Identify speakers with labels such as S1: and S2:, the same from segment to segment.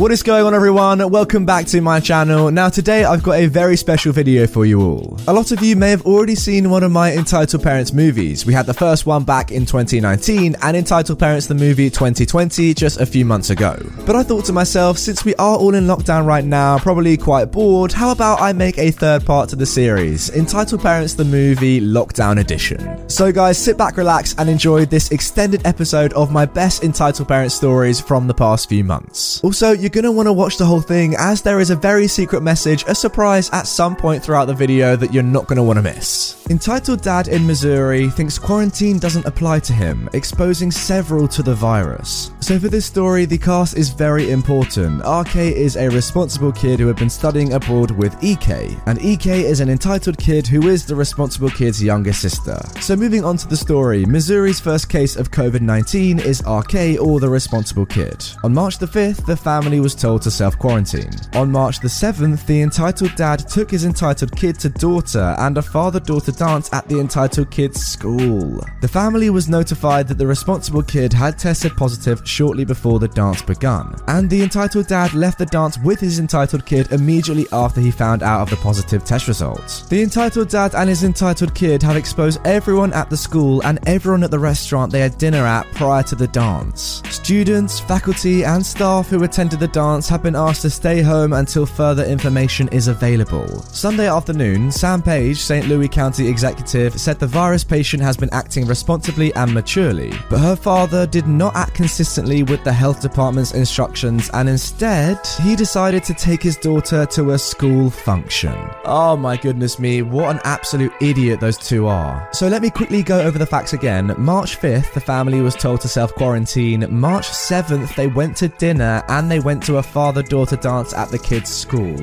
S1: What is going on everyone? Welcome back to my channel. Now today I've got a very special video for you all. A lot of you may have already seen one of my Entitled Parents movies. We had the first one back in 2019 and Entitled Parents the movie 2020 just a few months ago. But I thought to myself, since we are all in lockdown right now, probably quite bored, how about I make a third part to the series, Entitled Parents the movie Lockdown Edition. So guys, sit back, relax and enjoy this extended episode of my best Entitled Parents stories from the past few months. Also, you you're going to want to watch the whole thing as there is a very secret message, a surprise at some point throughout the video that you're not going to want to miss. Entitled Dad in Missouri thinks quarantine doesn't apply to him, exposing several to the virus. So for this story, the cast is very important. RK is a responsible kid who had been studying abroad with EK, and EK is an entitled kid who is the responsible kid's younger sister. So moving on to the story, Missouri's first case of COVID-19 is RK or the responsible kid. On March the 5th, the family was told to self quarantine. On March the 7th, the entitled dad took his entitled kid to daughter and a father daughter dance at the entitled kid's school. The family was notified that the responsible kid had tested positive shortly before the dance begun, and the entitled dad left the dance with his entitled kid immediately after he found out of the positive test results. The entitled dad and his entitled kid have exposed everyone at the school and everyone at the restaurant they had dinner at prior to the dance. Students, faculty, and staff who attended the dance have been asked to stay home until further information is available. Sunday afternoon, Sam Page, St. Louis County executive, said the virus patient has been acting responsibly and maturely, but her father did not act consistently with the health department's instructions and instead, he decided to take his daughter to a school function. Oh my goodness me, what an absolute idiot those two are. So let me quickly go over the facts again. March 5th, the family was told to self quarantine. March 7th, they went to dinner and they went to a father daughter dance at the kids' school.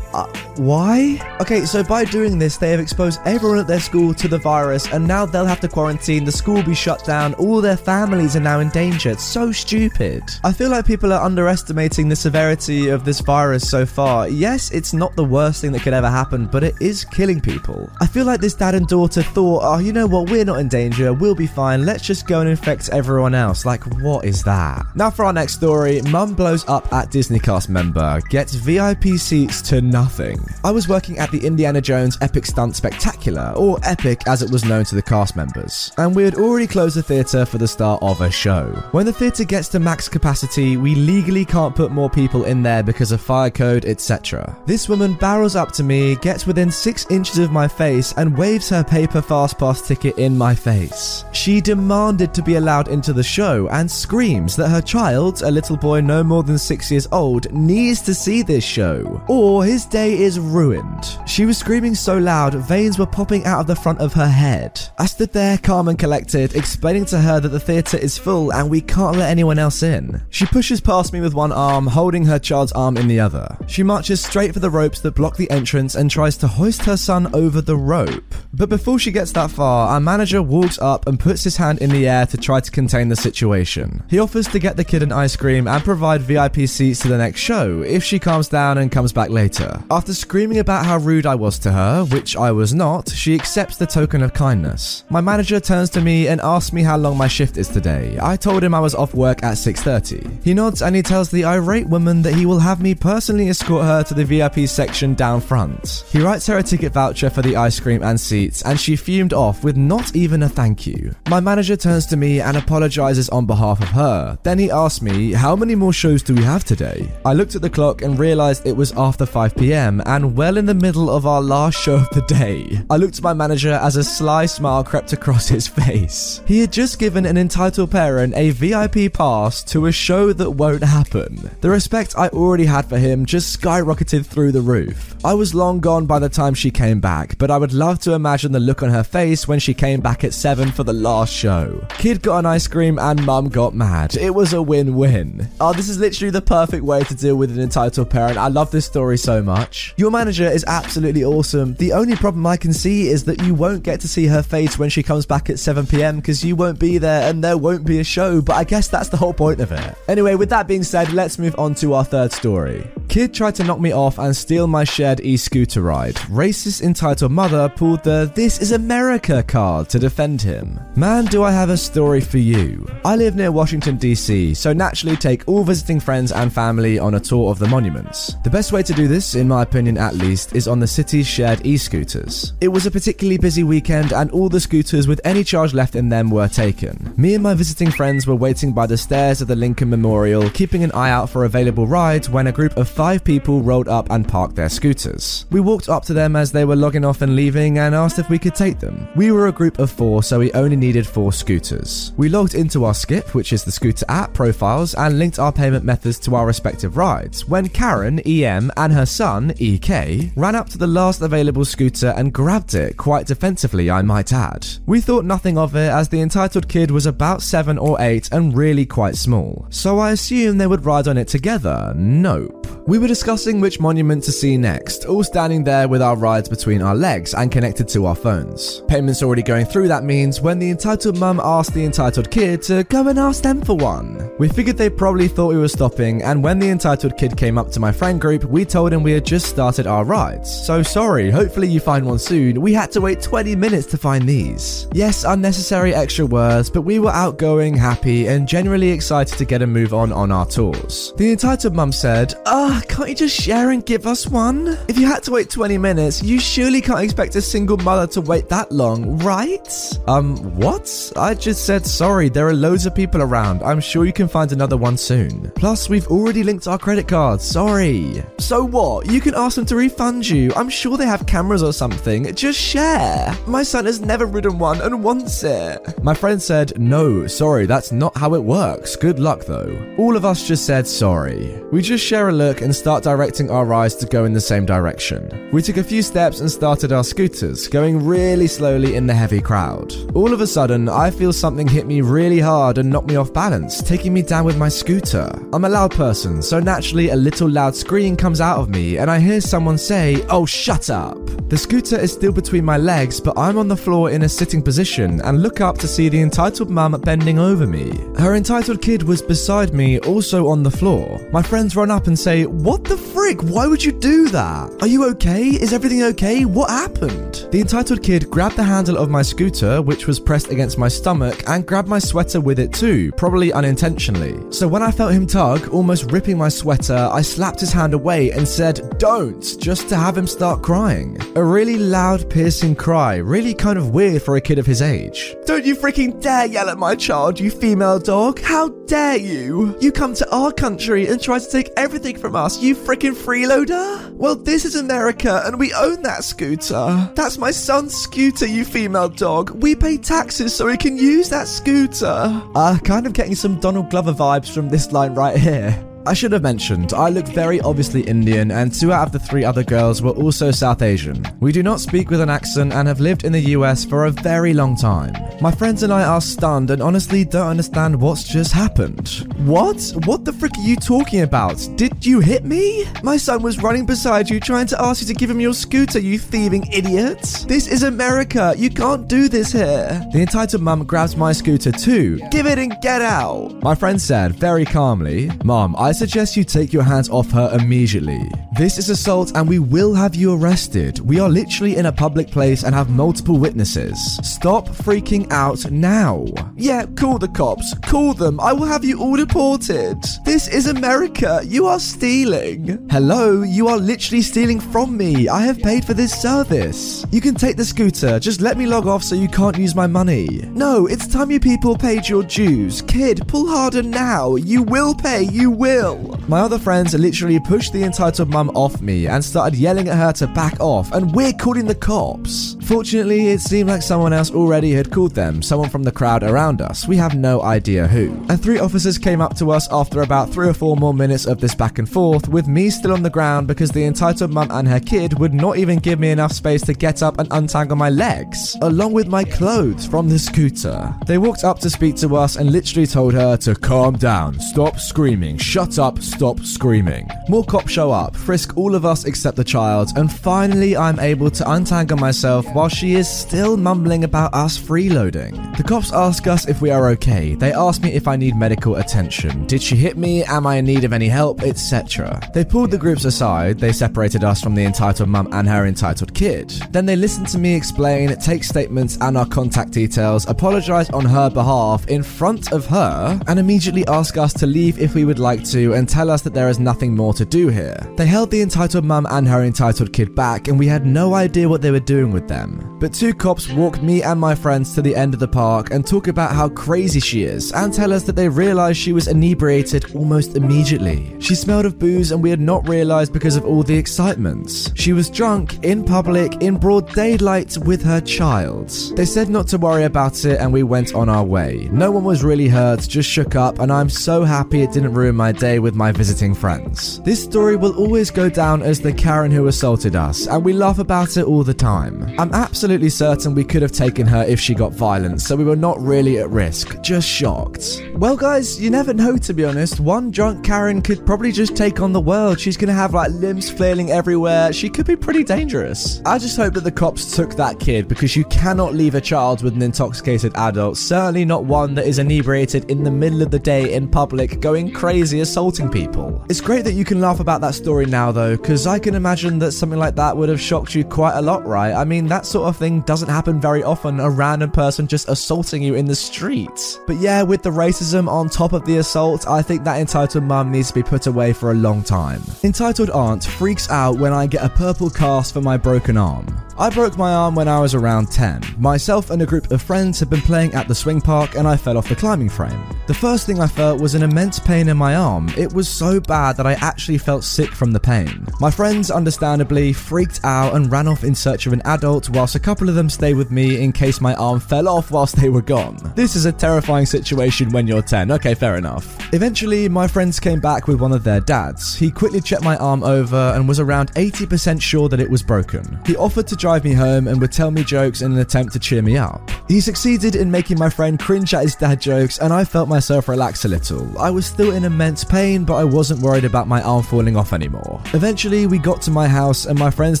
S1: Uh, why? Okay, so by doing this, they have exposed everyone at their school to the virus, and now they'll have to quarantine, the school will be shut down, all their families are now in danger. It's so stupid. I feel like people are underestimating the severity of this virus so far. Yes, it's not the worst thing that could ever happen, but it is killing people. I feel like this dad and daughter thought, oh, you know what, we're not in danger, we'll be fine, let's just go and infect everyone else. Like, what is that? Now, for our next story, mum blows up at Disney cast member, gets VIP seats to nothing. I was working at the Indiana Jones Epic Stunt Spectacular, or Epic as it was known to the cast members, and we had already closed the theatre for the start of a show. When the theatre gets to max capacity, we legally can't put more people in there because of fire code, etc. This woman barrels up to me, gets within six inches of my face, and waves her paper fast pass ticket in my face. She demanded to be allowed into the show and screams that her child, a little boy no more than six years old, needs to see this show, or his day is ruined. She was screaming so loud, veins were popping out of the front of her head. I stood there calm and collected, explaining to her that the theatre is full and we can't let anyone else in. She pushes past me with one arm, holding her child's arm in the other. She marches straight for the ropes that block the entrance and tries to hoist her son over the rope. But before she gets that far, our manager walks up and puts his hand in the air to try to contain the situation. He offers to get the kid an ice cream and provide VIP seats to the next show if she calms down and comes back later. After screaming about how rude I was to her, which I was not, she accepts the token of kindness. My manager turns to me and asks me how long my shift is today. I told him I was off work at 6:30. He nods and he tells the irate woman that he will have me personally escort her to the VIP section down front. He writes her a ticket voucher for the ice cream and seats, and she fumed off with not even a thank you. My manager turns to me and apologizes on behalf of her. Then he asks me, How many more shows do we have today? I looked at the clock and realized it was after 5 pm pm and well in the middle of our last show of the day. I looked at my manager as a sly smile crept across his face. He had just given an entitled parent a VIP pass to a show that won't happen. The respect I already had for him just skyrocketed through the roof. I was long gone by the time she came back, but I would love to imagine the look on her face when she came back at 7 for the last show. Kid got an ice cream and mum got mad. It was a win win. Oh, this is literally the perfect way to deal with an entitled parent. I love this story so much. Your manager is absolutely awesome. The only problem I can see is that you won't get to see her face when she comes back at 7 pm because you won't be there and there won't be a show, but I guess that's the whole point of it. Anyway, with that being said, let's move on to our third story. Kid tried to knock me off and steal my shared e scooter ride. Racist entitled mother pulled the This is America card to defend him. Man, do I have a story for you. I live near Washington, D.C., so naturally take all visiting friends and family on a tour of the monuments. The best way to do this, in my opinion at least, is on the city's shared e scooters. It was a particularly busy weekend, and all the scooters with any charge left in them were taken. Me and my visiting friends were waiting by the stairs of the Lincoln Memorial, keeping an eye out for available rides when a group of five people rolled up and parked their scooters. We walked up to them as they were logging off and leaving and asked if we could take them. We were a group of four, so we only needed four scooters. We logged into our Skip, which is the scooter app, profiles, and linked our payment methods to our respective rides when Karen, EM, and her son, EK, ran up to the last available scooter and grabbed it, quite defensively, I might add. We thought nothing of it as the entitled kid was about 7 or 8 and really quite small, so I assumed they would ride on it together. Nope. We were discussing which monument to see next, all standing there with our rides between our legs and connected to our phones. Payments already going through that means when the entitled mum asked the entitled kid to go and ask them for one. We figured they probably thought we were stopping, and when the entitled kid came up to my friend group, we told him we had just started our rides. So sorry, hopefully you find one soon. We had to wait 20 minutes to find these. Yes, unnecessary extra words, but we were outgoing, happy, and generally excited to get a move on on our tours. The entitled mum said, Ah, can't you just share and give us one? If you had to wait 20 minutes, you surely can't expect a single mother to wait that long, right? Um, what? I just said sorry, there are loads of people around. I'm sure you can find another one soon. Plus, we've already linked our credit cards, sorry. So what? You can ask them to refund you. I'm sure they have cameras or something. Just share. My son has never ridden one and wants it. My friend said, No, sorry, that's not how it works. Good luck though. All of us just said sorry. We just share a look and start directing our eyes to go in the same direction. We took a few steps and started our scooters, going really slowly in the heavy crowd. All of a sudden, I feel something hit me really hard and knock me off balance, taking me down with my scooter. I'm a loud person, so naturally a little loud scream comes out of me and I hear someone say, Oh, shut up. The scooter is still between my legs, but I'm on the floor in a sitting position and look up to see the entitled mum bending over me. Her entitled kid was beside me, also on the floor. My friends run up and say, What the frick? Why would you do that? Are you okay? Is everything okay? What happened? The entitled kid grabbed the handle of my scooter, which was pressed against my stomach, and grabbed my sweater with it too, probably unintentionally. So when I felt him tug, almost ripping my sweater, I slapped his hand away and said, Don't, just to have him start crying. A really loud, piercing cry, really kind of weird for a kid of his age. Don't you freaking dare yell at my child, you female dog! How dare you! You come to our country and try to take everything from us, you freaking freeloader! Well, this is America and we own that scooter. That's my son's scooter, you female dog. We pay taxes so he can use that scooter. Uh, kind of getting some Donald Glover vibes from this line right here. I should have mentioned, I look very obviously Indian, and two out of the three other girls were also South Asian. We do not speak with an accent and have lived in the US for a very long time. My friends and I are stunned and honestly don't understand what's just happened. What? What the frick are you talking about? Did you hit me? My son was running beside you trying to ask you to give him your scooter, you thieving idiot. This is America. You can't do this here. The entitled mum grabs my scooter too. Give it and get out. My friend said very calmly, Mom, I suggest you take your hands off her immediately. This is assault and we will have you arrested. We are literally in a public place and have multiple witnesses. Stop freaking out now. Yeah, call the cops. Call them. I will have you all deported. This is America. You are stealing. Hello, you are literally stealing from me. I have paid for this service. You can take the scooter. Just let me log off so you can't use my money. No, it's time you people paid your dues. Kid, pull harder now. You will pay. You will. My other friends literally pushed the entitled mum off me and started yelling at her to back off, and we're calling the cops. Fortunately, it seemed like someone else already had called them, someone from the crowd around us. We have no idea who. And three officers came up to us after about three or four more minutes of this back and forth, with me still on the ground because the entitled mum and her kid would not even give me enough space to get up and untangle my legs, along with my clothes from the scooter. They walked up to speak to us and literally told her to calm down, stop screaming, shut up, stop screaming. More cops show up, frisk all of us except the child, and finally I'm able to untangle myself while she is still mumbling about us freeloading. The cops ask us if we are okay. They ask me if I need medical attention. Did she hit me? Am I in need of any help? Etc. They pulled the groups aside, they separated us from the entitled mum and her entitled kid. Then they listened to me explain, take statements and our contact details, apologize on her behalf in front of her, and immediately ask us to leave if we would like to and tell us that there is nothing more to do here. They held the entitled mum and her entitled kid back, and we had no idea what they were doing with them. But two cops walked me and my friends to the end of the park and talk about how crazy she is, and tell us that they realized she was inebriated almost immediately. She smelled of booze, and we had not realized because of all the excitement. She was drunk in public in broad daylight with her child. They said not to worry about it, and we went on our way. No one was really hurt, just shook up, and I'm so happy it didn't ruin my day with my visiting friends. This story will always go down as the Karen who assaulted us, and we laugh about it all the time. I'm absolutely certain we could have taken her if she got violent, so we were not really at risk, just shocked. Well, guys, you never know to be honest. One drunk Karen could probably just take on the world. She's gonna have like limbs flailing everywhere. She could be pretty dangerous. I just hope that the cops took that kid because you cannot leave a child with an intoxicated adult, certainly not one that is inebriated in the middle of the day in public going crazy assaulting people. It's great that you can laugh about that story now though, because I can imagine that something like that would have shocked you quite a lot, right? I mean, that sort of thing doesn't happen very often, a random person just assaulting you in the street. But yeah, with the racism on top of the assault, I think that entitled mum needs to be put away for a long time. Entitled aunt freaks out when I get a purple cast for my broken arm. I broke my arm when I was around 10. Myself and a group of friends had been playing at the swing park and I fell off the climbing frame. The first thing I felt was an immense pain in my arm. It was so bad that I actually felt sick from the pain. My friends, understandably, freaked out and ran off in search of an adult, whilst a couple of them stayed with me in case my arm fell off whilst they were gone. This is a terrifying situation when you're 10. Okay, fair enough. Eventually, my friends came back with one of their dads. He quickly checked my arm over and was around 80% sure that it was broken. He offered to drive me home and would tell me jokes in an attempt to cheer me up. He succeeded in making my friend cringe at his dad jokes, and I felt myself relax a little. I was still in immense pain, but I wasn't worried about my arm falling off anymore. Eventually, we got to my house, and my friend's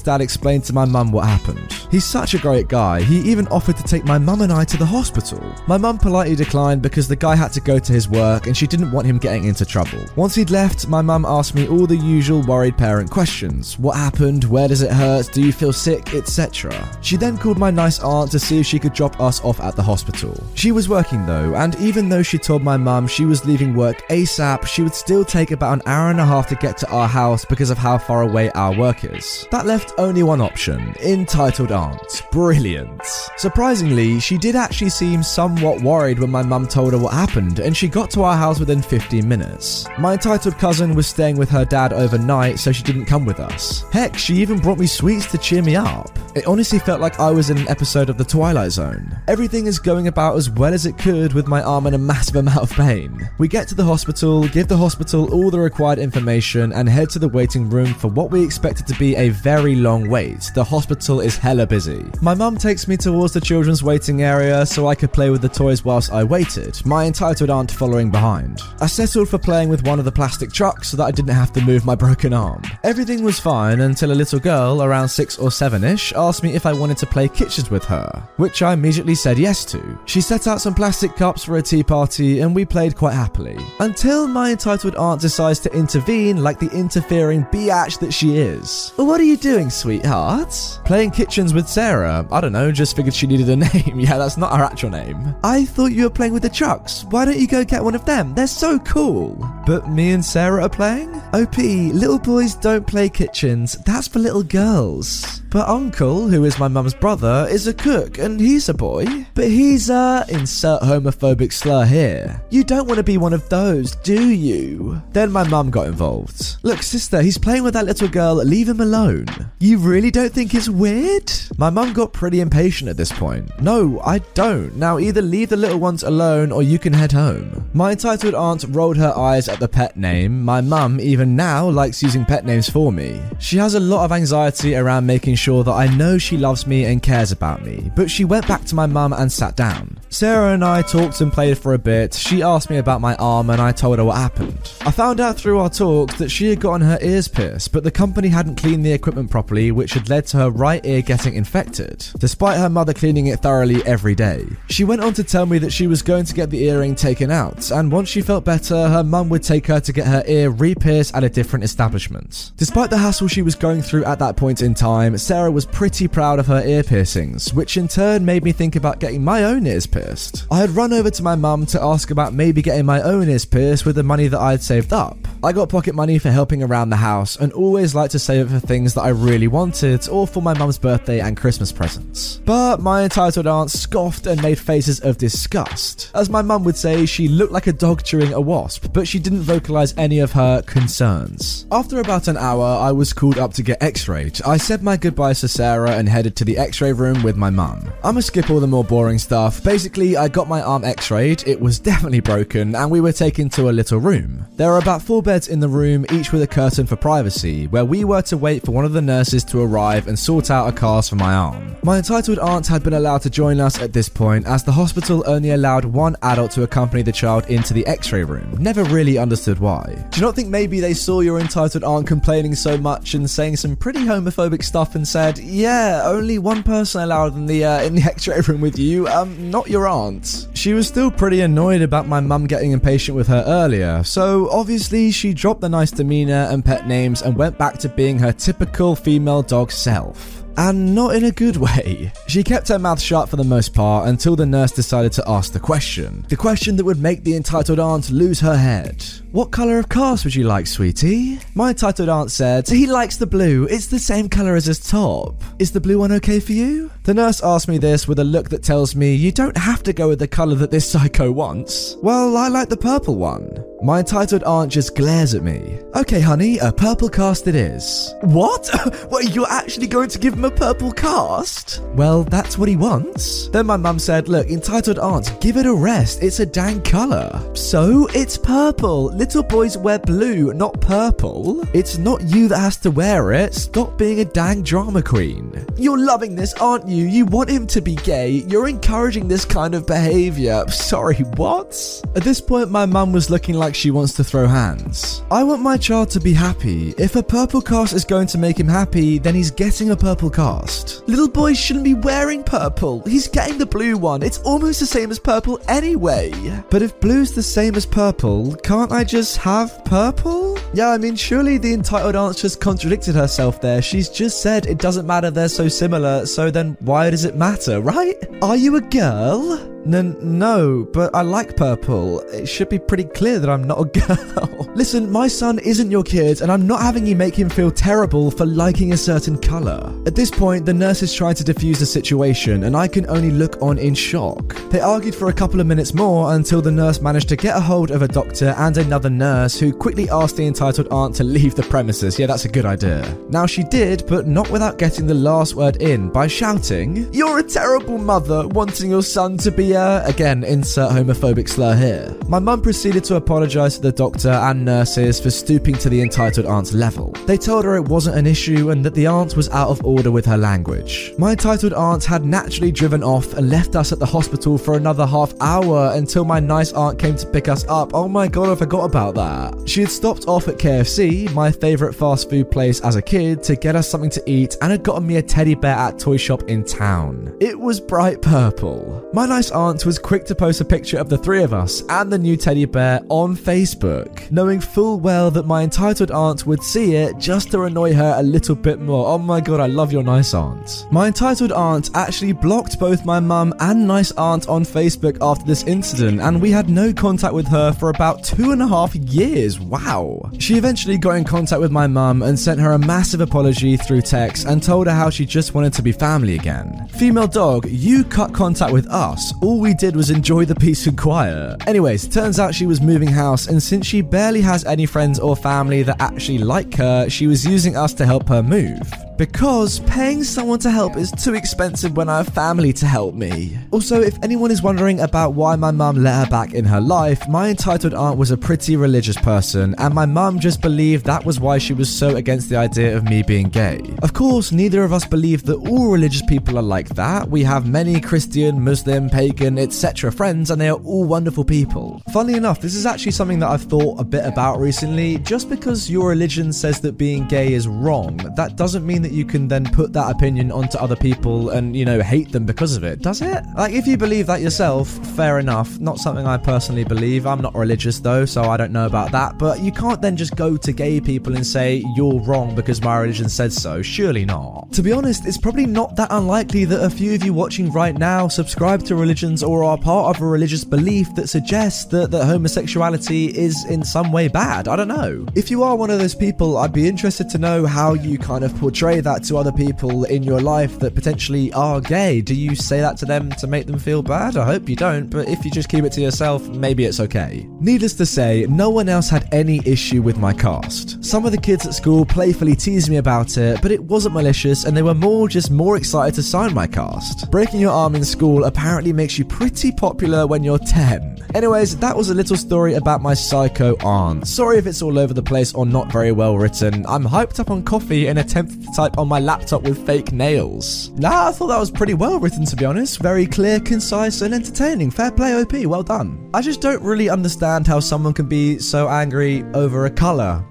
S1: dad explained to my mum what happened. He's such a great guy, he even offered to take my mum and I to the hospital. My mum politely declined because the guy had to go to his work and she didn't want him getting into trouble. Once he'd left, my mum asked me all the usual worried parent questions What happened? Where does it hurt? Do you feel sick? etc. She then called my nice aunt to see if she could drop us off at the hospital. She was working though, and even though she told my mum she was leaving work ASAP, she would still take about an hour and a half to get to our house because of how far away our work is. That left only one option entitled aunt. Brilliant. Surprisingly, she did actually seem somewhat worried when my mum told her what happened, and she got to our house within 15 minutes. My entitled cousin was staying with her dad overnight, so she didn't come with us. Heck, she even brought me sweets to cheer me up. It honestly felt like I was in an episode of The Twilight Zone. Everything is going about as well as it could with my arm in a massive amount of pain. We get to the hospital, give the hospital all the required information, and head to the waiting room for what we expected to be a very long wait. The hospital is hella busy. My mum takes me towards the children's waiting area so I could play with the toys whilst I waited, my entitled aunt following behind. I settled for playing with one of the plastic trucks so that I didn't have to move my broken arm. Everything was fine until a little girl, around 6 or 7 ish, asked me if I wanted to play kitchens with her, which I immediately said yes to. She set out some plastic cups for a tea party and we played quite happily. Until my entitled aunt decides to intervene like the interfering biatch that she is. What are you doing, sweetheart? Playing kitchens with Sarah. I don't know, just figured she needed a name. yeah, that's not her actual name. I thought you were playing with the trucks. Why don't you go get one of them? They're so cool. but me and Sarah are playing? OP, little boys don't play kitchens, that's for little girls. But Uncle, who is my mum's brother, is a cook and he's a boy. But he's a. insert homophobic slur here. You don't want to be one of those, do you? Then my mum got involved. Look, sister, he's playing with that little girl, leave him alone. You really don't think it's weird? My mum got pretty impatient at this point. No, I don't. Now either leave the little ones alone or you can head home. My entitled aunt rolled her eyes at the pet name. My mum, even now, likes using pet names for me. She has a lot of anxiety around making sure that I know she loves me and cares about me, but she went back to my mum and sat down. Sarah and I talked and played for a bit. She asked me about my arm and I told her what happened. I found out through our talks that she had gotten her ears pierced, but the company hadn't cleaned the equipment properly, which had led to her right ear getting infected, despite her mother cleaning it thoroughly every day. She went on to tell me that she was going to get the earring taken out, and once she felt better, her mum would take her to get her ear re pierced at a different establishment. Despite the hassle she was going through at that point in time, Sarah was pretty proud of her ear piercings, which in turn made me think about getting my own ears pierced. I had run over to my mum to ask about maybe getting my own ears pierced with the money that I'd saved up. I got pocket money for helping around the house and always liked to save it for things that I really wanted or for my mum's birthday and Christmas presents. But my entitled aunt scoffed and made faces of disgust. As my mum would say, she looked like a dog chewing a wasp, but she didn't vocalize any of her concerns. After about an hour, I was called up to get x rayed. I said my goodbyes to Sarah and headed to the x ray room with my mum. I'ma skip all the more boring stuff. Basically, I got my arm x rayed, it was definitely broken, and we were taken to a little room. There are about four beds in the room, each with a curtain for privacy, where we were to wait for one of the nurses to arrive and sort out a cast for my arm. My entitled aunt had been allowed to join us at this point, as the hospital only allowed one adult to accompany the child into the x ray room. Never really understood why. Do you not think maybe they saw your entitled aunt complaining so much and saying some pretty homophobic stuff and said, yeah, only one person allowed in the, uh, in the x ray room with you, um, not your aunt? She was still pretty annoyed about my mum getting impatient with her earlier, so obviously she dropped the nice demeanor and pet names and went back to being her typical female dog self. And not in a good way. She kept her mouth shut for the most part until the nurse decided to ask the question. The question that would make the entitled aunt lose her head. What colour of cast would you like, sweetie? My entitled aunt said, He likes the blue. It's the same colour as his top. Is the blue one okay for you? The nurse asked me this with a look that tells me you don't have to go with the colour that this psycho wants. Well, I like the purple one. My entitled aunt just glares at me. Okay, honey, a purple cast it is. What? what, you're actually going to give him a purple cast? Well, that's what he wants. Then my mum said, Look, entitled aunt, give it a rest. It's a dang colour. So, it's purple. Little boys wear blue, not purple. It's not you that has to wear it. Stop being a dang drama queen. You're loving this, aren't you? You want him to be gay. You're encouraging this kind of behaviour. Sorry, what? At this point, my mum was looking like she wants to throw hands. I want my child to be happy. If a purple cast is going to make him happy, then he's getting a purple cast. Little boys shouldn't be wearing purple. He's getting the blue one. It's almost the same as purple anyway. But if blue's the same as purple, can't I just have purple? Yeah, I mean, surely the entitled aunt just contradicted herself there. She's just said it doesn't matter, they're so similar, so then why does it matter, right? Are you a girl? N- no, but I like purple. It should be pretty clear that I'm not a girl. Listen, my son isn't your kid, and I'm not having you make him feel terrible for liking a certain colour. At this point, the nurses tried to defuse the situation, and I can only look on in shock. They argued for a couple of minutes more until the nurse managed to get a hold of a doctor and another nurse who quickly asked the entitled aunt to leave the premises. Yeah, that's a good idea. Now, she did, but not without getting the last word in by shouting, You're a terrible mother wanting your son to be a. Again, insert homophobic slur here. My mum proceeded to apologise to the doctor and nurses for stooping to the entitled aunt's level. They told her it wasn't an issue and that the aunt was out of order with her language. My entitled aunt had naturally driven off and left us at the hospital for another half hour until my nice aunt came to pick us up. Oh my god, I forgot about that. She had stopped off at KFC, my favourite fast food place as a kid, to get us something to eat and had gotten me a teddy bear at Toy Shop in town. It was bright purple. My nice aunt was quick to post a picture of the three of us and the new teddy bear on Facebook, knowing full well that my entitled aunt would see it just to annoy her a little bit more. Oh my god, I love your nice aunt. My entitled aunt actually blocked both my mum and nice aunt on Facebook after this incident, and we had no contact with her for about two and a half years. Wow. She eventually got in contact with my mum and sent her a massive apology through text and told her how she just wanted to be family again. Female dog, you cut contact with us. All we did was enjoy the peace and quiet. Anyways, turns out she was moving house, and since she barely has any friends or family that actually like her, she was using us to help her move because paying someone to help is too expensive when I have family to help me. Also, if anyone is wondering about why my mum let her back in her life, my entitled aunt was a pretty religious person, and my mum just believed that was why she was so against the idea of me being gay. Of course, neither of us believe that all religious people are like that. We have many Christian, Muslim, pagan, etc. friends, and they are all wonderful people. Funnily enough, this is actually something that I've thought a bit about recently. Just because your religion says that being gay is wrong, that doesn't mean that that you can then put that opinion onto other people and, you know, hate them because of it, does it? Like, if you believe that yourself, fair enough. Not something I personally believe. I'm not religious though, so I don't know about that. But you can't then just go to gay people and say, you're wrong because my religion says so. Surely not. To be honest, it's probably not that unlikely that a few of you watching right now subscribe to religions or are part of a religious belief that suggests that, that homosexuality is in some way bad. I don't know. If you are one of those people, I'd be interested to know how you kind of portray that to other people in your life that potentially are gay? Do you say that to them to make them feel bad? I hope you don't, but if you just keep it to yourself, maybe it's okay. Needless to say, no one else had any issue with my cast. Some of the kids at school playfully teased me about it, but it wasn't malicious and they were more just more excited to sign my cast. Breaking your arm in school apparently makes you pretty popular when you're 10. Anyways, that was a little story about my psycho aunt. Sorry if it's all over the place or not very well written. I'm hyped up on coffee and attempted to type on my laptop with fake nails. Nah, I thought that was pretty well written to be honest. Very clear, concise, and entertaining. Fair play, OP. Well done. I just don't really understand how someone can be so angry over a colour.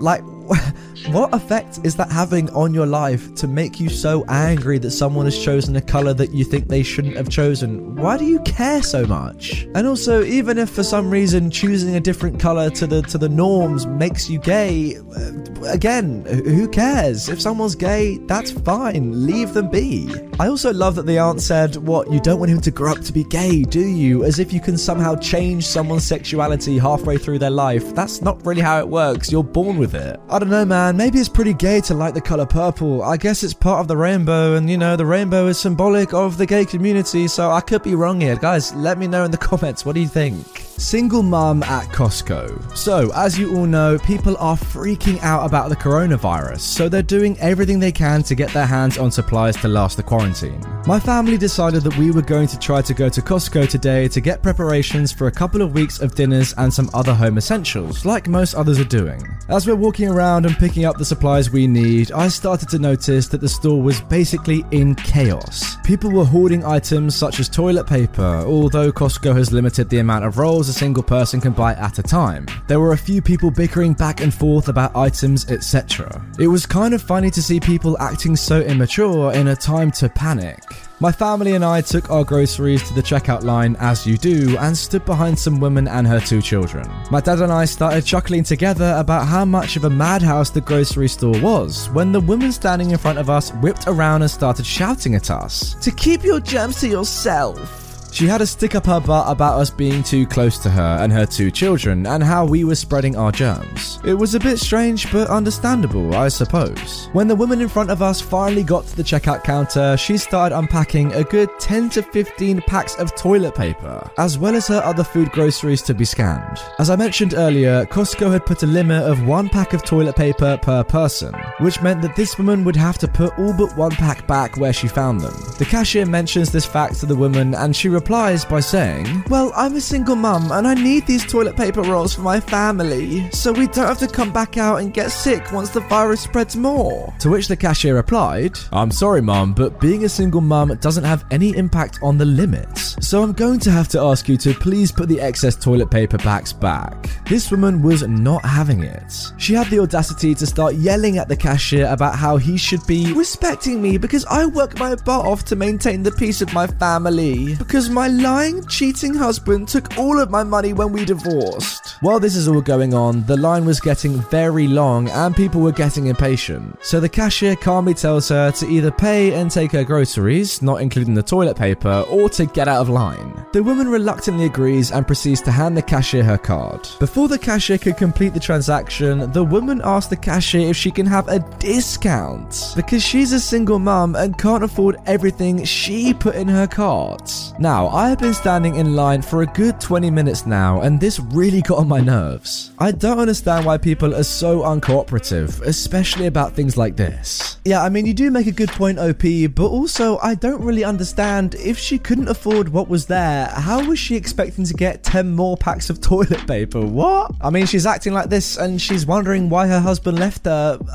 S1: Like, what effect is that having on your life to make you so angry that someone has chosen a color that you think they shouldn't have chosen? Why do you care so much? And also, even if for some reason choosing a different color to the to the norms makes you gay, uh, again, who cares? If someone's gay, that's fine. Leave them be. I also love that the aunt said, "What you don't want him to grow up to be gay, do you?" As if you can somehow change someone's sexuality halfway through their life. That's not really how it works. You're born with it. I don't know, man maybe it's pretty gay to like the color purple. I guess it's part of the rainbow, and you know, the rainbow is symbolic of the gay community, so I could be wrong here. Guys, let me know in the comments, what do you think? Single mum at Costco. So, as you all know, people are freaking out about the coronavirus, so they're doing everything they can to get their hands on supplies to last the quarantine. My family decided that we were going to try to go to Costco today to get preparations for a couple of weeks of dinners and some other home essentials, like most others are doing. As we're walking around and picking up the supplies we need, I started to notice that the store was basically in chaos. People were hoarding items such as toilet paper, although Costco has limited the amount of rolls a single person can buy at a time. There were a few people bickering back and forth about items, etc. It was kind of funny to see people acting so immature in a time to panic. My family and I took our groceries to the checkout line as you do and stood behind some woman and her two children. My dad and I started chuckling together about how much of a madhouse the grocery store was when the woman standing in front of us whipped around and started shouting at us to keep your germs to yourself. She had a stick up her butt about us being too close to her and her two children and how we were spreading our germs. It was a bit strange but understandable, I suppose. When the woman in front of us finally got to the checkout counter, she started unpacking a good 10 to 15 packs of toilet paper, as well as her other food groceries to be scanned. As I mentioned earlier, Costco had put a limit of one pack of toilet paper per person, which meant that this woman would have to put all but one pack back where she found them. The cashier mentions this fact to the woman and she replies by saying, Well, I'm a single mum and I need these toilet paper rolls for my family, so we don't have to come back out and get sick once the virus spreads more. To which the cashier replied, I'm sorry, mum, but being a single mum doesn't have any impact on the limits, so I'm going to have to ask you to please put the excess toilet paper packs back. This woman was not having it. She had the audacity to start yelling at the cashier about how he should be respecting me because I work my butt off to maintain the peace of my family. Because because my lying, cheating husband took all of my money when we divorced. While this is all going on, the line was getting very long and people were getting impatient. So the cashier calmly tells her to either pay and take her groceries, not including the toilet paper, or to get out of line. The woman reluctantly agrees and proceeds to hand the cashier her card. Before the cashier could complete the transaction, the woman asks the cashier if she can have a discount because she's a single mum and can't afford everything she put in her cart. Now, I have been standing in line for a good 20 minutes now, and this really got on my nerves. I don't understand why people are so uncooperative, especially about things like this. Yeah, I mean, you do make a good point, OP, but also, I don't really understand if she couldn't afford what was there, how was she expecting to get 10 more packs of toilet paper? What? I mean, she's acting like this and she's wondering why her husband left her.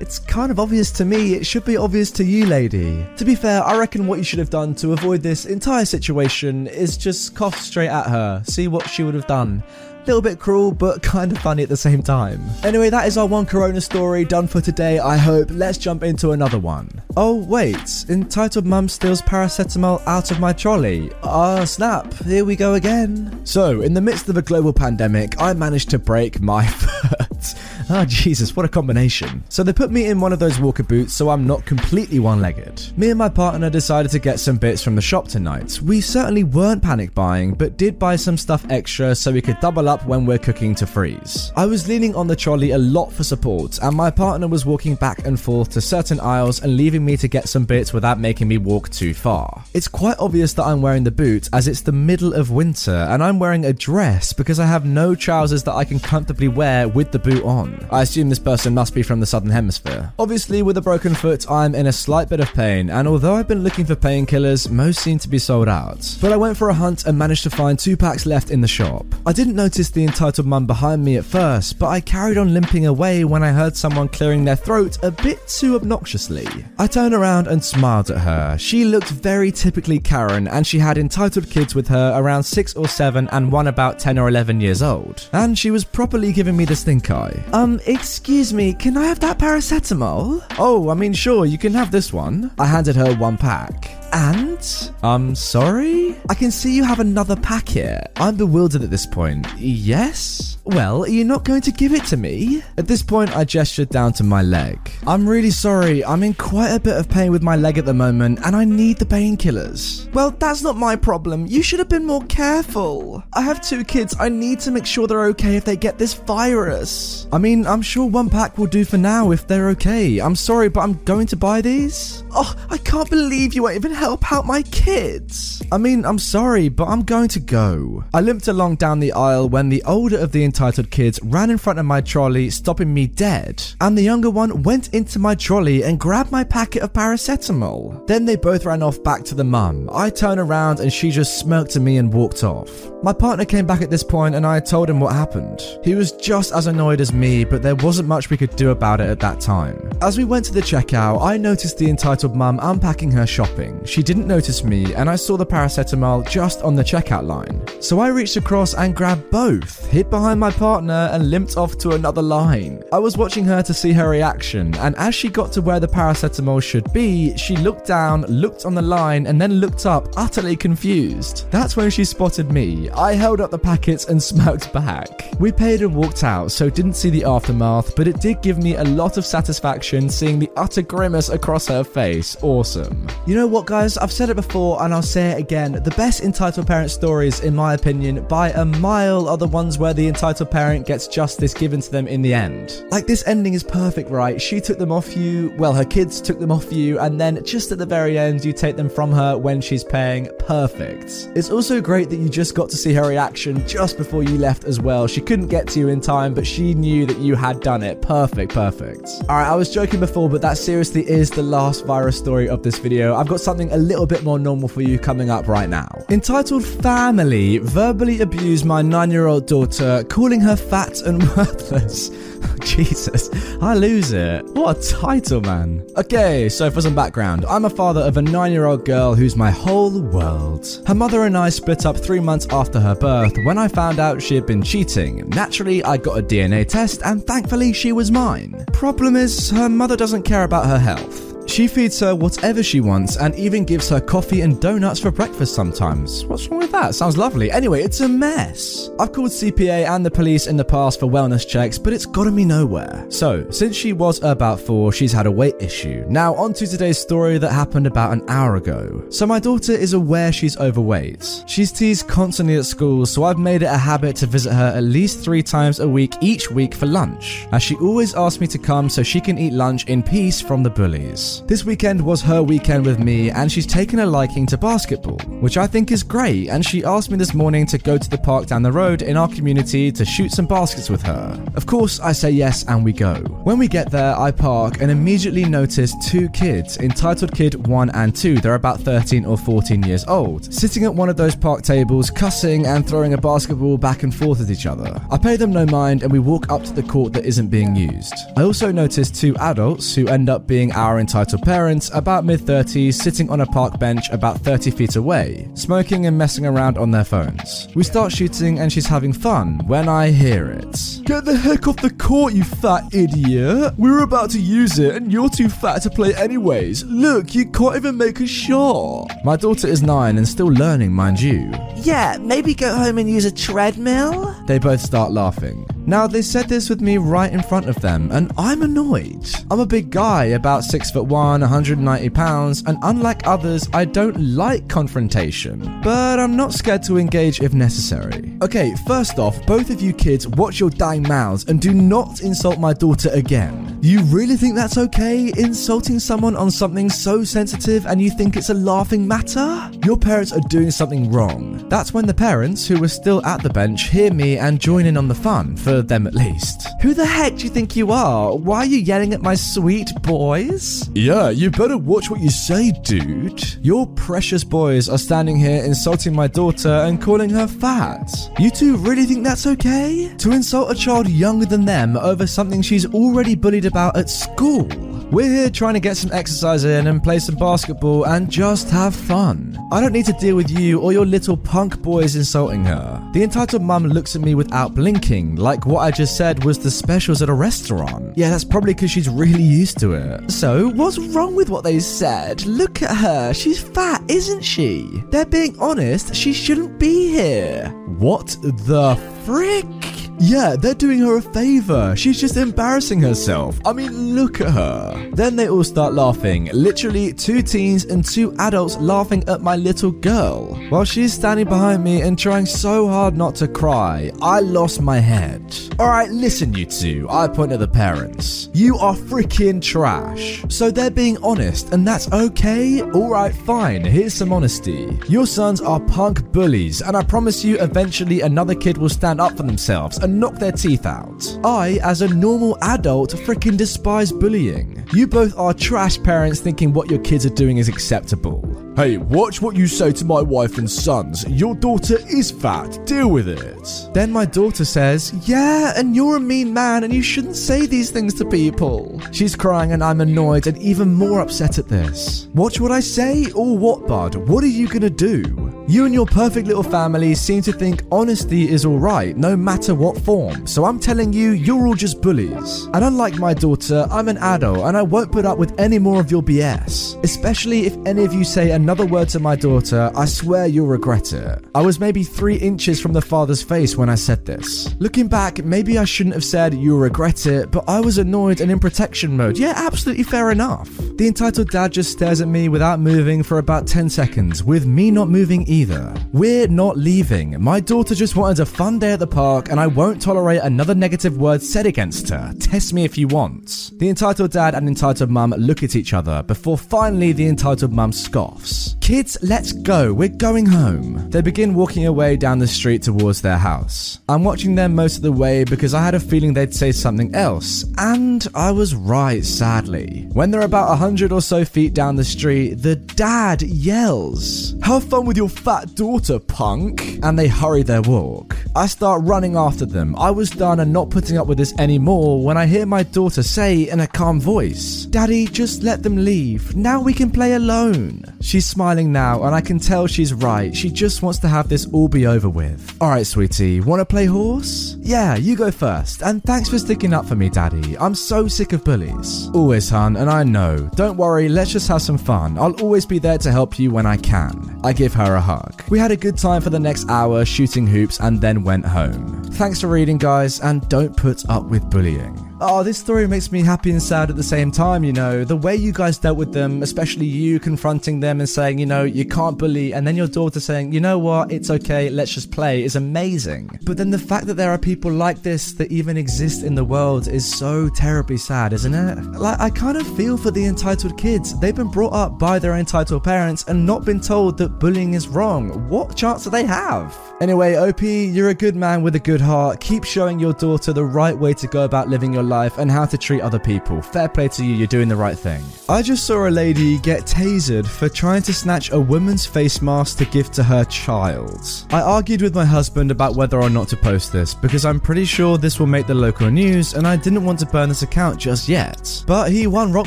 S1: It's kind of obvious to me, it should be obvious to you, lady. To be fair, I reckon what you should have done to avoid this entire situation is just cough straight at her, see what she would have done. Little bit cruel, but kind of funny at the same time. Anyway, that is our one Corona story done for today, I hope. Let's jump into another one. Oh, wait. Entitled Mum steals paracetamol out of my trolley. Ah, snap. Here we go again. So, in the midst of a global pandemic, I managed to break my foot. Ah, Jesus, what a combination. So they put me in one of those walker boots so I'm not completely one legged. Me and my partner decided to get some bits from the shop tonight. We certainly weren't panic buying, but did buy some stuff extra so we could double up when we're cooking to freeze. I was leaning on the trolley a lot for support, and my partner was walking back and forth to certain aisles and leaving me to get some bits without making me walk too far. It's quite obvious that I'm wearing the boot as it's the middle of winter and I'm wearing a dress because I have no trousers that I can comfortably wear with the boot on. I assume this person must be from the southern hemisphere. Obviously, with a broken foot, I'm in a slight bit of pain, and although I've been looking for painkillers, most seem to be sold out. But I went for a hunt and managed to find two packs left in the shop. I didn't notice the entitled mum behind me at first, but I carried on limping away when I heard someone clearing their throat a bit too obnoxiously. I turned around and smiled at her. She looked very typically Karen, and she had entitled kids with her around 6 or 7 and one about 10 or 11 years old. And she was properly giving me the stink eye. Um, excuse me, can I have that paracetamol? Oh, I mean, sure, you can have this one. I handed her one pack. And? I'm sorry? I can see you have another pack here. I'm bewildered at this point. Yes? Well, you're not going to give it to me? At this point, I gestured down to my leg. I'm really sorry. I'm in quite a bit of pain with my leg at the moment, and I need the painkillers. Well, that's not my problem. You should have been more careful. I have two kids. I need to make sure they're okay if they get this virus. I mean, I'm sure one pack will do for now if they're okay. I'm sorry, but I'm going to buy these. Oh, I can't believe you won't even help out my kids. I mean, I'm sorry, but I'm going to go. I limped along down the aisle when the older of the entitled kids ran in front of my trolley, stopping me dead. And the younger one went into my trolley and grabbed my packet of paracetamol. Then they both ran off back to the mum. I turned around and she just smirked at me and walked off. My partner came back at this point and I told him what happened. He was just as annoyed as me, but there wasn't much we could do about it at that time. As we went to the checkout, I noticed the entitled mum unpacking her shopping. She didn't notice me, and I saw the paracetamol just on the checkout line. So I reached across and grabbed both, hid behind my partner, and limped off to another line. I was watching her to see her reaction, and as she got to where the paracetamol should be, she looked down, looked on the line, and then looked up, utterly confused. That's when she spotted me. I held up the packets and smirked back. We paid and walked out, so didn't see the aftermath, but it did give me a lot of satisfaction seeing the utter grimace across her face. Awesome. You know what, guys? I've said it before and I'll say it again. The best entitled parent stories, in my opinion, by a mile, are the ones where the entitled parent gets justice given to them in the end. Like, this ending is perfect, right? She took them off you, well, her kids took them off you, and then just at the very end, you take them from her when she's paying. Perfect. It's also great that you just got to see her reaction just before you left as well. She couldn't get to you in time, but she knew that you had done it. Perfect, perfect. Alright, I was joking before, but that seriously is the last virus story of this video. I've got something a little bit more normal for you coming up right now. Entitled Family verbally abused my nine year old daughter, calling her fat and worthless. Oh, Jesus, I lose it. What a title, man. Okay, so for some background, I'm a father of a nine year old girl who's my whole world. Her mother and I split up three months after her birth when I found out she had been cheating. Naturally, I got a DNA test, and thankfully, she was mine. Problem is, her mother doesn't care about her health. She feeds her whatever she wants and even gives her coffee and donuts for breakfast sometimes. What's wrong with that? Sounds lovely. Anyway, it's a mess. I've called CPS and the police in the past for wellness checks, but it's gotten me nowhere. So, since she was about four, she's had a weight issue. Now, on to today's story that happened about an hour ago. So, my daughter is aware she's overweight. She's teased constantly at school, so I've made it a habit to visit her at least three times a week each week for lunch, as she always asks me to come so she can eat lunch in peace from the bullies. This weekend was her weekend with me, and she's taken a liking to basketball, which I think is great. And she asked me this morning to go to the park down the road in our community to shoot some baskets with her. Of course, I say yes, and we go. When we get there, I park and immediately notice two kids, entitled Kid 1 and 2, they're about 13 or 14 years old, sitting at one of those park tables, cussing and throwing a basketball back and forth at each other. I pay them no mind and we walk up to the court that isn't being used. I also notice two adults who end up being our entitled parents, about mid 30s, sitting on a park bench about 30 feet away, smoking and messing around on their phones. We start shooting and she's having fun when I hear it. Get the heck off the court, you fat idiot! We were about to use it and you're too fat to play anyways. Look, you can't even make a shot. My daughter is nine and still learning, mind you.
S2: Yeah, maybe go home and use a treadmill?
S1: They both start laughing. Now, they said this with me right in front of them, and I'm annoyed. I'm a big guy, about 6 foot 1, 190 pounds, and unlike others, I don't like confrontation. But I'm not scared to engage if necessary. Okay, first off, both of you kids, watch your dang mouths and do not insult my daughter again. You really think that's okay? Insulting someone on something so sensitive and you think it's a laughing matter? Your parents are doing something wrong. That's when the parents, who were still at the bench, hear me and join in on the fun, for them at least. Who the heck do you think you are? Why are you yelling at my sweet boys? Yeah, you better watch what you say, dude. Your precious boys are standing here insulting my daughter and calling her fat. You two really think that's okay? To insult a child younger than them over something she's already bullied about at school? We're here trying to get some exercise in and play some basketball and just have fun. I don't need to deal with you or your little punk boys insulting her. The entitled mum looks at me without blinking, like what I just said was the specials at a restaurant. Yeah, that's probably because she's really used to it. So, what's wrong with what they said? Look at her, she's fat, isn't she? They're being honest, she shouldn't be here. What the frick? Yeah, they're doing her a favor. She's just embarrassing herself. I mean, look at her. Then they all start laughing. Literally, two teens and two adults laughing at my little girl. While she's standing behind me and trying so hard not to cry, I lost my head. Alright, listen, you two. I point at the parents. You are freaking trash. So they're being honest, and that's okay? Alright, fine. Here's some honesty. Your sons are punk bullies, and I promise you, eventually another kid will stand up for themselves and knock their teeth out. I, as a normal adult, freaking despise bullying. You both are trash parents thinking what your kids are doing is acceptable. Hey, watch what you say to my wife and sons. Your daughter is fat. Deal with it. Then my daughter says, Yeah, and you're a mean man and you shouldn't say these things to people. She's crying and I'm annoyed and even more upset at this. Watch what I say or what, bud? What are you gonna do? You and your perfect little family seem to think honesty is alright, no matter what form. So I'm telling you, you're all just bullies. And unlike my daughter, I'm an adult and I won't put up with any more of your BS. Especially if any of you say another word to my daughter, I swear you'll regret it. I was maybe three inches from the father's face when I said this. Looking back, maybe I shouldn't have said you'll regret it, but I was annoyed and in protection mode. Yeah, absolutely fair enough. The entitled dad just stares at me without moving for about 10 seconds, with me not moving either. We're not leaving. My daughter just wanted a fun day at the park, and I won't tolerate another negative word said against her. Test me if you want. The entitled dad and entitled mum look at each other before finally the entitled mum scoffs. Kids, let's go. We're going home. They begin walking away down the street towards their house. I'm watching them most of the way because I had a feeling they'd say something else, and I was right, sadly. When they're about a hundred or so feet down the street, the dad yells, Have fun with your fat daughter, punk! And they hurry their walk. I start running after them. I was done and not putting up with this anymore when I hear my daughter say in a calm voice, Daddy, just let them leave. Now we can play alone. She's smiling now, and I can tell she's right. She just wants to have this all be over with. Alright, sweetie, wanna play horse? Yeah, you go first, and thanks for sticking up for me, daddy. I'm so sick of bullies. Always, hun, and I know. Don't worry, let's just have some fun. I'll always be there to help you when I can. I give her a hug. We had a good time for the next hour shooting hoops and then went home. Thanks for reading, guys, and don't put up with bullying. Oh, this story makes me happy and sad at the same time, you know. The way you guys dealt with them, especially you confronting them and saying, you know, you can't bully, and then your daughter saying, you know what, it's okay, let's just play, is amazing. But then the fact that there are people like this that even exist in the world is so terribly sad, isn't it? Like, I kind of feel for the entitled kids. They've been brought up by their entitled parents and not been told that bullying is wrong. What chance do they have? Anyway, OP, you're a good man with a good heart. Keep showing your daughter the right way to go about living your life and how to treat other people. Fair play to you, you're doing the right thing. I just saw a lady get tasered for trying to snatch a woman's face mask to give to her child. I argued with my husband about whether or not to post this because I'm pretty sure this will make the local news and I didn't want to burn this account just yet. But he won rock,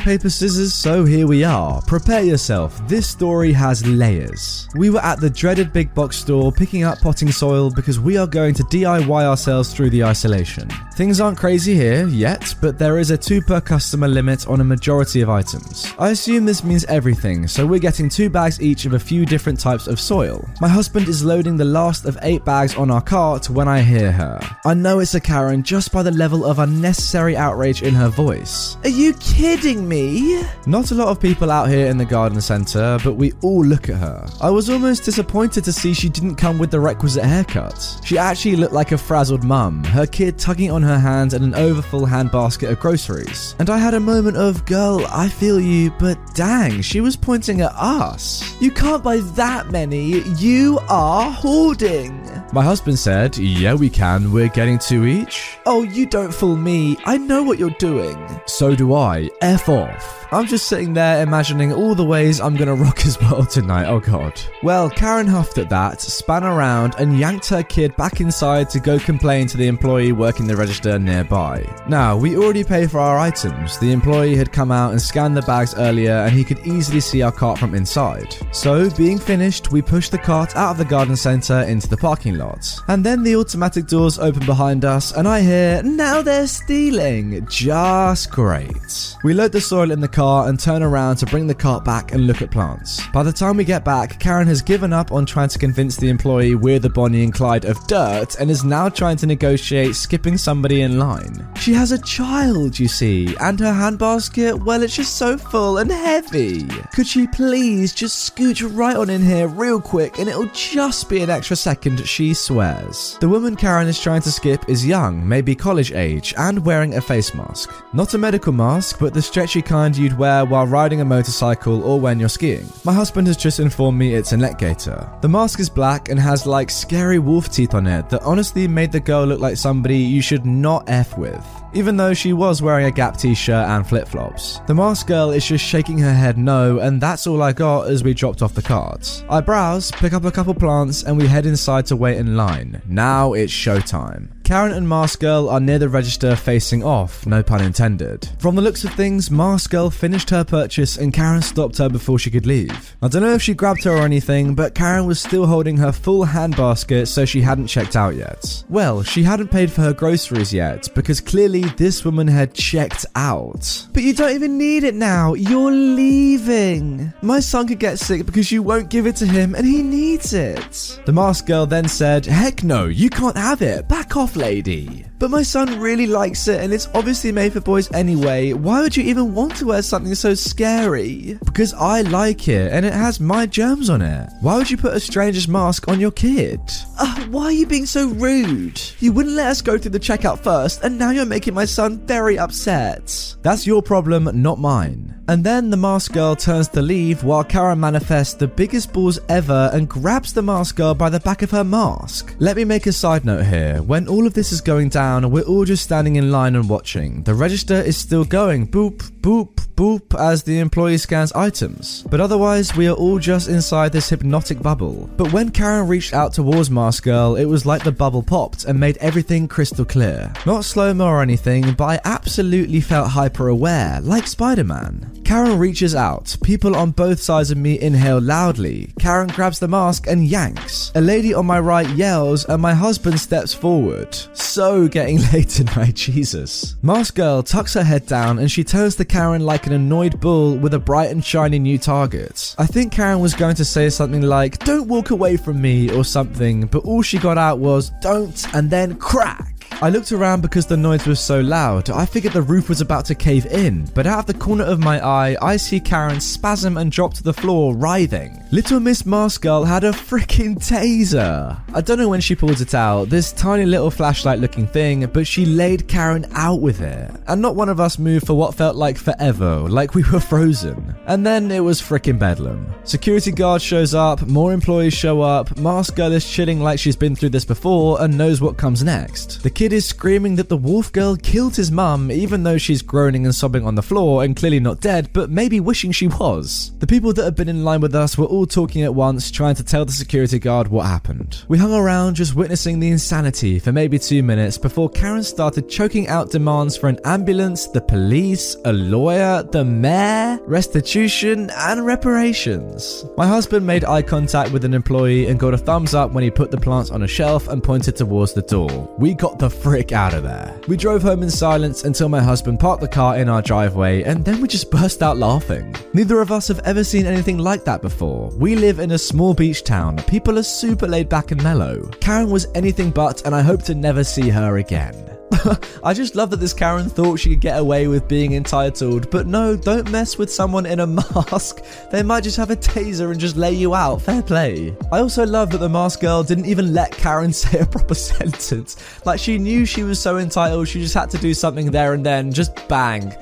S1: paper, scissors, so here we are. Prepare yourself, this story has layers. We were at the dreaded big box store picking up potting soil because we are going to DIY ourselves through the isolation. Things aren't crazy here yet, but there is a 2 per customer limit on a majority of items. I assume this means everything, so we're getting 2 bags each of a few different types of soil. My husband is loading the last of 8 bags on our cart when I hear her. I know it's a Karen just by the level of unnecessary outrage in her voice.
S2: Are you kidding me?
S1: Not a lot of people out here in the garden centre, but we all look at her. I was almost disappointed to see she didn't come with the requisite haircut. She actually looked like a frazzled mum, her kid tugging on her hand and an overfull handbasket of groceries. And I had a moment of, girl, I feel you, but dang, she was pointing at us.
S2: You can't buy that many. You are hoarding.
S1: My husband said, Yeah, we can. We're getting two each.
S2: Oh, you don't fool me. I know what you're doing.
S1: So do I. F off. I'm just sitting there imagining all the ways I'm gonna rock his world tonight. Oh god. Well, Karen huffed at that, span around, and yanked her kid back inside to go complain to the employee working the register nearby. Now, we already pay for our items. The employee had come out and scanned the bags earlier, and he could easily see our cart from inside. So, being finished, we pushed the cart out of the garden centre into the parking lot. And then the automatic doors open behind us, and I hear, Now they're stealing! Just great. We load the soil in the car and turn around to bring the cart back and look at plants. By the time we get back, Karen has given up on trying to convince the employee we're the Bonnie and Clyde of dirt and is now trying to negotiate skipping somebody in line. She has a child, you see, and her handbasket, well, it's just so full and heavy. Could she please just scooch right on in here real quick and it'll just be an extra second, she swears. The woman Karen is trying to skip is young, maybe college age, and wearing a face mask. Not a medical mask, but the stretchy kind you'd wear while riding a motorcycle or when you're skiing. My husband has just informed me it's a neck gaiter. The mask is black and has like scary wolf teeth on it that honestly made the girl look like somebody you should not F with even though she was wearing a Gap t shirt and flip flops. The mask girl is just shaking her head no, and that's all I got as we dropped off the cart. I browse, pick up a couple plants, and we head inside to wait in line. Now it's showtime. Karen and Mask Girl are near the register facing off, no pun intended. From the looks of things, Mask Girl finished her purchase and Karen stopped her before she could leave. I don't know if she grabbed her or anything, but Karen was still holding her full hand basket, so she hadn't checked out yet. Well, she hadn't paid for her groceries yet because clearly this woman had checked out.
S2: But you don't even need it now. You're leaving. My son could get sick because you won't give it to him and he needs it.
S1: The Mask girl then said, Heck no, you can't have it. Back off, lady.
S2: But my son really likes it and it's obviously made for boys anyway. Why would you even want to wear something so scary?
S1: Because I like it and it has my germs on it. Why would you put a stranger's mask on your kid?
S2: Uh, why are you being so rude? You wouldn't let us go through the checkout first and now you're making my son very upset.
S1: That's your problem, not mine. And then the mask girl turns to leave while Karen manifests the biggest balls ever and grabs the mask girl by the back of her mask. Let me make a side note here. When all of this is going down, we're all just standing in line and watching. The register is still going boop, boop, boop as the employee scans items. But otherwise, we are all just inside this hypnotic bubble. But when Karen reached out towards Mask Girl, it was like the bubble popped and made everything crystal clear. Not slow mo or anything, but I absolutely felt hyper aware, like Spider Man. Karen reaches out. People on both sides of me inhale loudly. Karen grabs the mask and yanks. A lady on my right yells, and my husband steps forward. So getting late tonight, Jesus. Mask girl tucks her head down and she turns to Karen like an annoyed bull with a bright and shiny new target. I think Karen was going to say something like, Don't walk away from me or something, but all she got out was, Don't, and then crack. I looked around because the noise was so loud. I figured the roof was about to cave in, but out of the corner of my eye, I see Karen spasm and drop to the floor, writhing. Little Miss Mask Girl had a freaking taser. I don't know when she pulled it out, this tiny little flashlight looking thing, but she laid Karen out with it. And not one of us moved for what felt like forever, like we were frozen. And then it was freaking bedlam. Security guard shows up, more employees show up, Mask Girl is chilling like she's been through this before and knows what comes next. The kid is screaming that the wolf girl killed his mum, even though she's groaning and sobbing on the floor and clearly not dead, but maybe wishing she was. The people that have been in line with us were all talking at once, trying to tell the security guard what happened. We hung around just witnessing the insanity for maybe two minutes before Karen started choking out demands for an ambulance, the police, a lawyer, the mayor, restitution, and reparations. My husband made eye contact with an employee and got a thumbs up when he put the plants on a shelf and pointed towards the door. We got the frick out of there. We drove home in silence until my husband parked the car in our driveway and then we just burst out laughing. Neither of us have ever seen anything like that before. We live in a small beach town. People are super laid back and mellow. Karen was anything but, and I hope to never see her again. I just love that this Karen thought she could get away with being entitled, but no, don't mess with someone in a mask. They might just have a taser and just lay you out. Fair play. I also love that the mask girl didn't even let Karen say a proper sentence. Like she knew she was so entitled, she just had to do something there and then, just bang.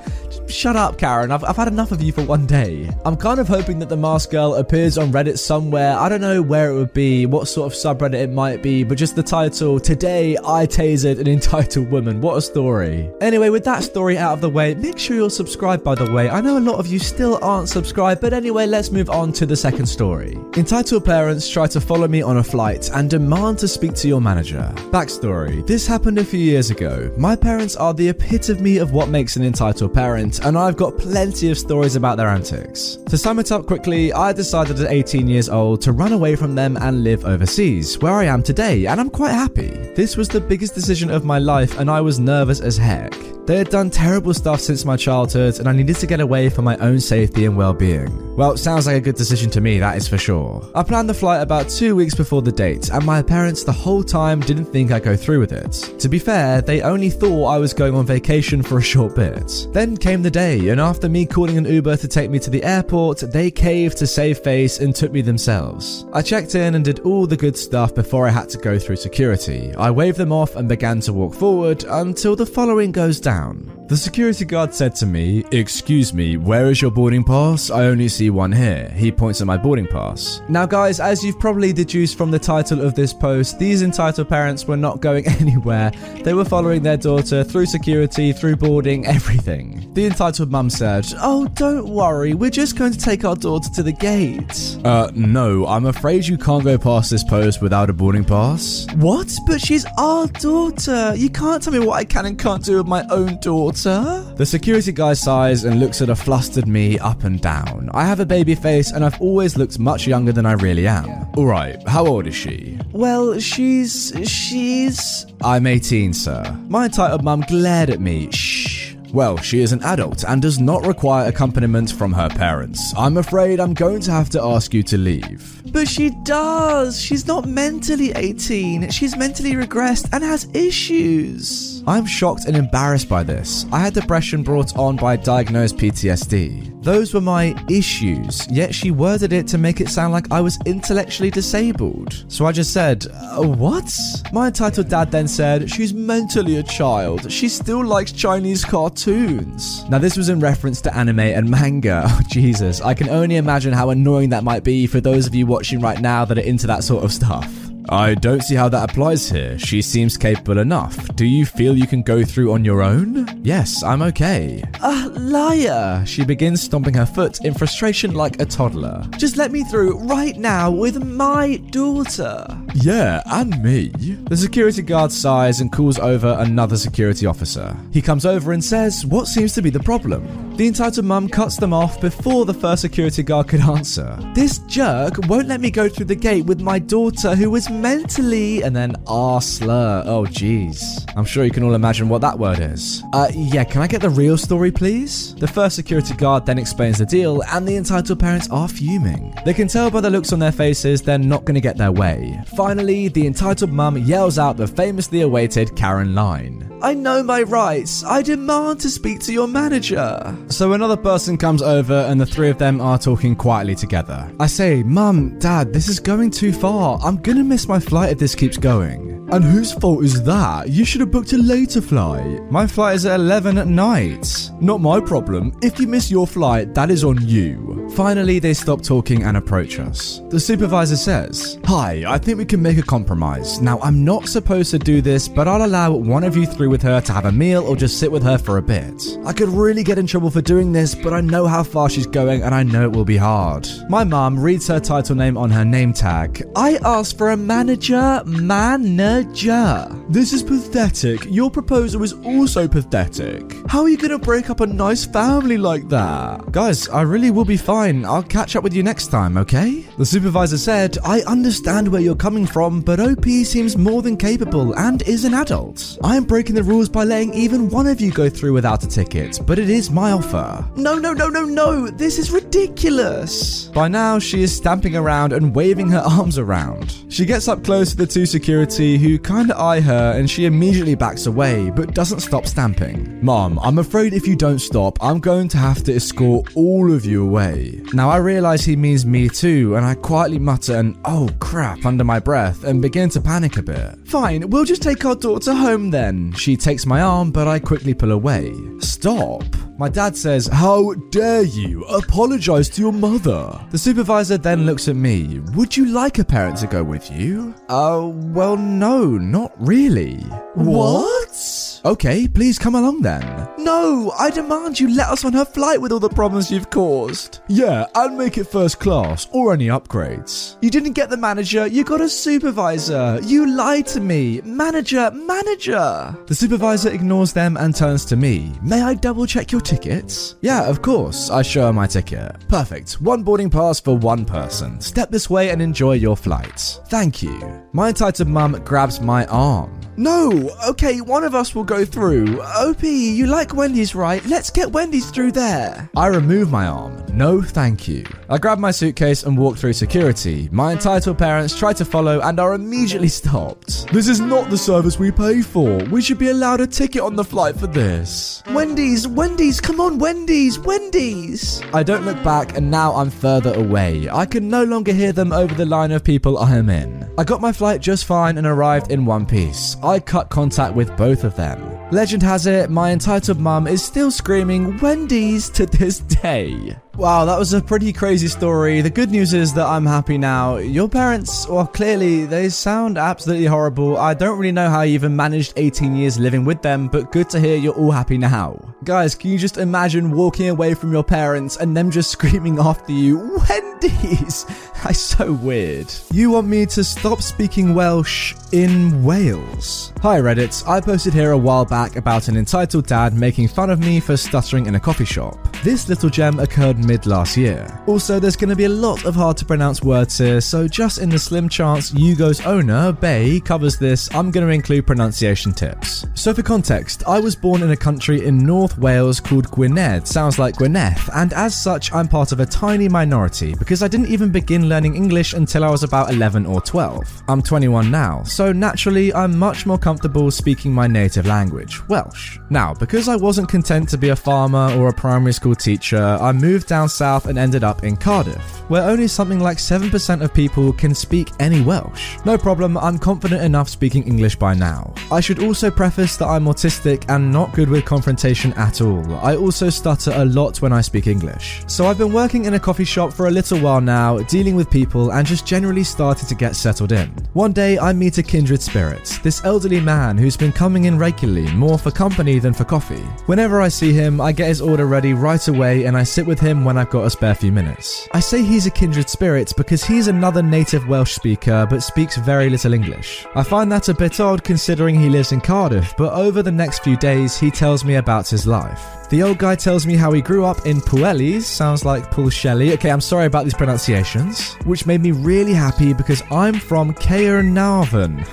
S1: Shut up, Karen. I've, I've had enough of you for one day. I'm kind of hoping that the mask girl appears on Reddit somewhere. I don't know where it would be, what sort of subreddit it might be, but just the title Today I Tasered an Entitled Woman. What a story. Anyway, with that story out of the way, make sure you're subscribed, by the way. I know a lot of you still aren't subscribed, but anyway, let's move on to the second story. Entitled parents try to follow me on a flight and demand to speak to your manager. Backstory This happened a few years ago. My parents are the epitome of what makes an entitled parent, and I've got plenty of stories about their antics. To sum it up quickly, I decided at 18 years old to run away from them and live overseas, where I am today, and I'm quite happy. This was the biggest decision of my life, and I was nervous as heck. They had done terrible stuff since my childhood, and I needed to get away for my own safety and well being. Well, sounds like a good decision to me, that is for sure. I planned the flight about two weeks before the date, and my parents the whole time didn't think I'd go through with it. To be fair, they only thought I was going on vacation for a short bit. Then came the day, and after me calling an Uber to take me to the airport, they caved to save face and took me themselves. I checked in and did all the good stuff before I had to go through security. I waved them off and began to walk forward until the following goes down down. The security guard said to me, Excuse me, where is your boarding pass? I only see one here. He points at my boarding pass. Now, guys, as you've probably deduced from the title of this post, these entitled parents were not going anywhere. They were following their daughter through security, through boarding, everything. The entitled mum said, Oh, don't worry, we're just going to take our daughter to the gate. Uh, no, I'm afraid you can't go past this post without a boarding pass. What? But she's our daughter. You can't tell me what I can and can't do with my own daughter. The security guy sighs and looks at a flustered me up and down. I have a baby face and I've always looked much younger than I really am. Alright, how old is she? Well, she's. she's. I'm 18, sir. My entitled mum glared at me. Shh. Well, she is an adult and does not require accompaniment from her parents. I'm afraid I'm going to have to ask you to leave. But she does. She's not mentally 18. She's mentally regressed and has issues. I'm shocked and embarrassed by this. I had depression brought on by diagnosed PTSD. Those were my issues, yet she worded it to make it sound like I was intellectually disabled. So I just said, uh, What? My entitled dad then said, She's mentally a child. She still likes Chinese cartoons. Now, this was in reference to anime and manga. Oh, Jesus. I can only imagine how annoying that might be for those of you watching right now that are into that sort of stuff. I don't see how that applies here. She seems capable enough. Do you feel you can go through on your own? Yes, I'm okay. Ah, liar! She begins stomping her foot in frustration like a toddler. Just let me through right now with my daughter. Yeah, and me. The security guard sighs and calls over another security officer. He comes over and says, What seems to be the problem? The entitled mum cuts them off before the first security guard could answer. This jerk won't let me go through the gate with my daughter who is mentally and then R slur. Oh jeez. I'm sure you can all imagine what that word is. Uh yeah, can I get the real story please? The first security guard then explains the deal and the entitled parents are fuming. They can tell by the looks on their faces they're not going to get their way. Finally, the entitled mum yells out the famously awaited Karen line. I know my rights. I demand to speak to your manager. So another person comes over and the three of them are talking quietly together. I say, Mum, Dad, this is going too far. I'm gonna miss my flight if this keeps going. And whose fault is that? You should have booked a later flight. My flight is at 11 at night. Not my problem. If you miss your flight, that is on you. Finally, they stop talking and approach us. The supervisor says, Hi, I think we can make a compromise. Now, I'm not supposed to do this, but I'll allow one of you three with her to have a meal or just sit with her for a bit. I could really get in trouble for doing this, but I know how far she's going and I know it will be hard. My mum reads her title name on her name tag. I asked for a manager, manager. This is pathetic. Your proposal is also pathetic. How are you gonna break up a nice family like that? Guys, I really will be fine. I'll catch up with you next time, okay? The supervisor said, I understand where you're coming from, but OP seems more than capable and is an adult. I am breaking the rules by letting even one of you go through without a ticket, but it is my offer. No, no, no, no, no. This is ridiculous. By now, she is stamping around and waving her arms around. She gets up close to the two security who kinda eye her and she immediately backs away but doesn't stop stamping. Mom, I'm afraid if you don't stop, I'm going to have to escort all of you away. Now I realize he means me too and I quietly mutter an oh crap under my breath and begin to panic a bit. Fine, we'll just take our daughter home then. She takes my arm but I quickly pull away. Stop. My dad says, How dare you? Apologize to your mother. The supervisor then looks at me. Would you like a parent to go with you? Uh, well, no, not really. What? Okay, please come along then. No, I demand you let us on her flight with all the problems you've caused. Yeah, and make it first class or any upgrades. You didn't get the manager, you got a supervisor. You lied to me. Manager, manager. The supervisor ignores them and turns to me. May I double check your tickets? Yeah, of course. I show her my ticket. Perfect. One boarding pass for one person. Step this way and enjoy your flight. Thank you. My entitled mum grabs my arm. No, okay, one of us will go through. OP, you like Wendy's, right? Let's get Wendy's through there. I remove my arm. No, thank you. I grab my suitcase and walk through security. My entitled parents try to follow and are immediately stopped. This is not the service we pay for. We should be allowed a ticket on the flight for this. Wendy's, Wendy's, come on, Wendy's, Wendy's. I don't look back and now I'm further away. I can no longer hear them over the line of people I am in. I got my flight just fine and arrived in one piece. I cut contact with both of them. Manhattan. Legend has it, my entitled mum is still screaming Wendy's to this day. Wow, that was a pretty crazy story. The good news is that I'm happy now. Your parents, well, clearly, they sound absolutely horrible. I don't really know how you even managed 18 years living with them, but good to hear you're all happy now. Guys, can you just imagine walking away from your parents and them just screaming after you, Wendy's? That's so weird. You want me to stop speaking Welsh in Wales? Hi, Reddit. I posted here a while back about an entitled dad making fun of me for stuttering in a coffee shop. This little gem occurred mid last year. Also, there's going to be a lot of hard to pronounce words here, so just in the slim chance Yugo's owner, Bay, covers this, I'm going to include pronunciation tips. So, for context, I was born in a country in North Wales called Gwynedd, sounds like Gwyneth, and as such, I'm part of a tiny minority because I didn't even begin learning English until I was about 11 or 12. I'm 21 now, so naturally, I'm much more comfortable speaking my native language, Welsh. Now, because I wasn't content to be a farmer or a primary school teacher, I moved down south and ended up in Cardiff, where only something like 7% of people can speak any Welsh. No problem, I'm confident enough speaking English by now. I should also preface that I'm autistic and not good with confrontation at all. I also stutter a lot when I speak English. So I've been working in a coffee shop for a little while now, dealing with people and just generally started to get settled in. One day I meet a kindred spirit, this elderly man who's been coming in regularly, more for company than for coffee. Whenever I see him, I get his order ready right away and I sit with him when I've got a spare few minutes. I say he's a kindred spirit because he's another native Welsh speaker but speaks very little English. I find that a bit odd considering he lives in Cardiff, but over the next few days he tells me about his life. The old guy tells me how he grew up in Puelis, sounds like Pulshelly. Okay, I'm sorry about these pronunciations, which made me really happy because I'm from Caernarvon.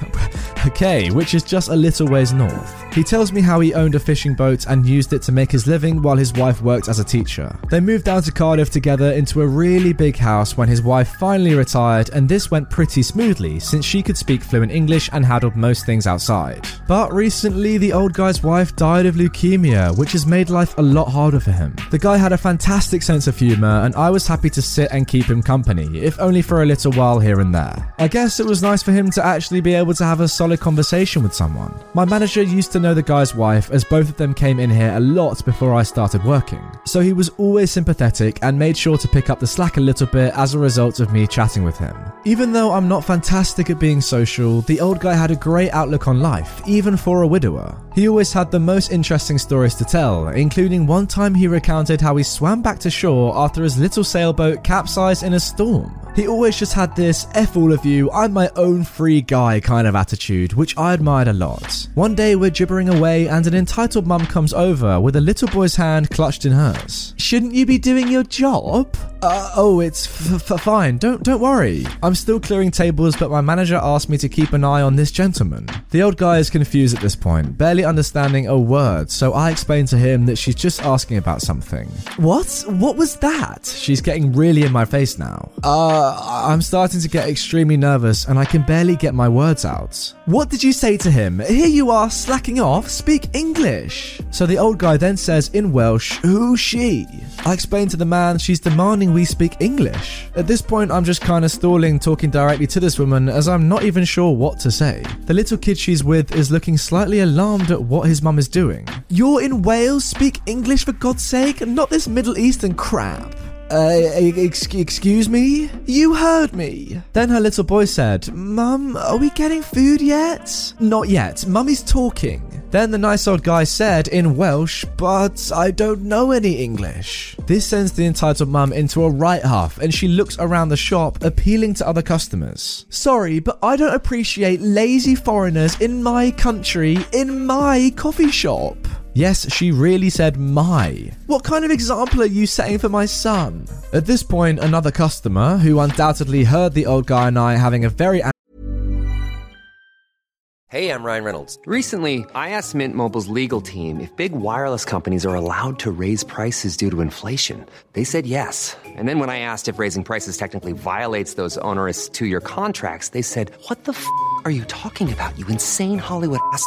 S1: okay, which is just a little ways north. He tells me how he owned a fishing boat and used it to make his living while his wife worked as a teacher. They moved down to Cardiff together into a really big house when his wife finally retired, and this went pretty smoothly since she could speak fluent English and handled most things outside. But recently, the old guy's wife died of leukemia, which has made life a lot harder for him. The guy had a fantastic sense of humour, and I was happy to sit and keep him company, if only for a little while here and there. I guess it was nice for him to actually be able to have a solid conversation with someone. My manager used to know the guy's wife, as both of them came in here a lot before I started working. So he was always sympathetic and made sure to pick up the slack a little bit as a result of me chatting with him. Even though I'm not fantastic at being social, the old guy had a great outlook on life, even for a widower. He always had the most interesting stories to tell, including one time he recounted how he swam back to shore after his little sailboat capsized in a storm. He always just had this F all of you, I'm my own free guy kind of attitude, which I admired a lot. One day we're gibbering away and an entitled mum comes over with a little boy's hand clutched in hers. Shouldn't you be doing your job? Uh, oh, it's f- f- fine. Don't don't worry. I'm still clearing tables, but my manager asked me to keep an eye on this gentleman. The old guy is confused at this point, barely understanding a word. So I explain to him that she's just asking about something. What? What was that? She's getting really in my face now. Uh, I'm starting to get extremely nervous, and I can barely get my words out. What did you say to him? Here you are slacking off. Speak English. So the old guy then says in Welsh, "Who's she?" I explain to the man she's demanding we speak English. At this point, I'm just kind of stalling, talking directly to this woman as I'm not even sure what to say. The little kid she's with is looking slightly alarmed at what his mum is doing. You're in Wales? Speak English for God's sake, not this Middle Eastern crap. Uh, excuse me? You heard me. Then her little boy said, Mum, are we getting food yet? Not yet. Mummy's talking. Then the nice old guy said in Welsh, but I don't know any English. This sends the entitled mum into a right half and she looks around the shop, appealing to other customers. Sorry, but I don't appreciate lazy foreigners in my country, in my coffee shop. Yes, she really said my. What kind of example are you setting for my son? At this point, another customer, who undoubtedly heard the old guy and I having a very
S3: Hey, I'm Ryan Reynolds.
S4: Recently, I asked Mint Mobile's legal team if big wireless companies are allowed to raise prices due to inflation. They said yes. And then when I asked if raising prices technically violates those onerous two year contracts, they said, What the f are you talking about, you insane Hollywood ass?